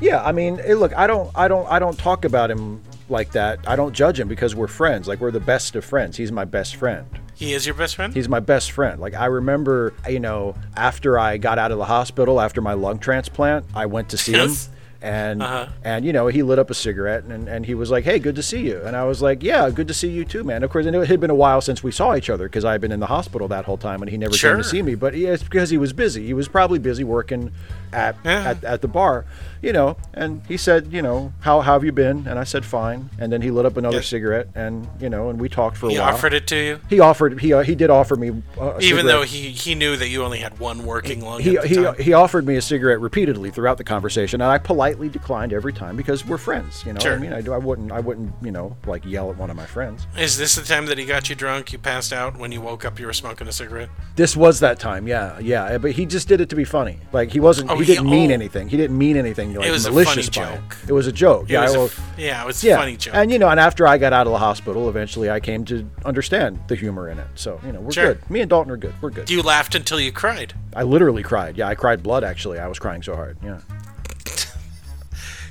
Yeah, I mean, eh, look, I don't, I don't, I don't talk about him like that. I don't judge him because we're friends. Like we're the best of friends. He's my best friend. He is your best friend. He's my best friend. Like I remember, you know, after I got out of the hospital after my lung transplant, I went to see Yes. him. And Uh-huh. and you know he lit up a cigarette and, and he was like, "Hey, good to see you." And I was like, "Yeah, good to see you too, man." Of course, and it had been a while since we saw each other because I had been in the hospital that whole time and he never came to see me. But yeah, it's because he was busy. He was probably busy working at, Yeah. at at the bar, you know. And he said, "You know, how, how have you been?" And I said, "Fine." And then he lit up another Yeah. cigarette and you know, and we talked for a while. he offered it to you, He offered. He uh, he did offer me. Even cigarette. though he he knew that you only had one working lung. he at the he, he offered me a cigarette repeatedly throughout the conversation, and I politely declined every time because we're friends. You know, Sure. I mean, I do. I wouldn't. I wouldn't. You know, like yell at one of my friends. Is this the time that he got you drunk? You passed out when you woke up. You were smoking a cigarette. This was that time. Yeah, yeah. Eh, but he just did it to be funny. Like he wasn't. Oh, he he- didn't mean oh. anything. He didn't mean anything like was a malicious funny by it. joke. It was a joke. It yeah. was a well, f- yeah, it was a yeah. funny joke. And you know, and after I got out of the hospital, eventually I came to understand the humor in it. So you know, we're Sure. good. Me and Dalton are good. We're good. you laughed until you cried. I literally cried. Yeah, I cried blood. Actually, I was crying so hard. Yeah.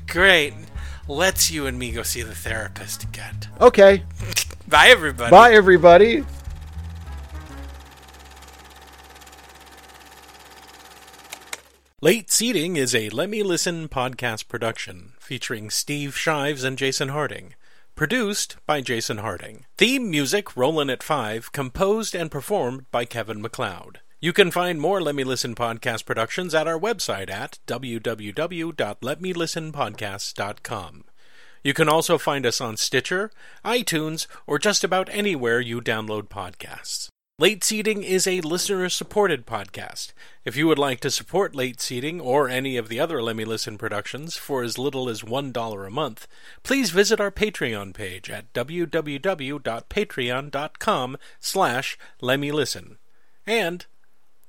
Great. Let's you and me go see the therapist again. Okay. Bye, everybody. Bye, everybody. Late Seating is a Let Me Listen podcast production featuring Steve Shives and Jason Harding. Produced by Jason Harding. Theme music Rollin' at 5, composed and performed by Kevin MacLeod. You can find more Let Me Listen podcast productions at our website at www.letmelistenpodcasts.com. You can also find us on Stitcher, iTunes, or just about anywhere you download podcasts. Late Seating is a listener supported podcast. If you would like to support Late Seating or any of the other Let Me Listen productions for as little as $1 a month, please visit our Patreon page at www.patreon.com slash. And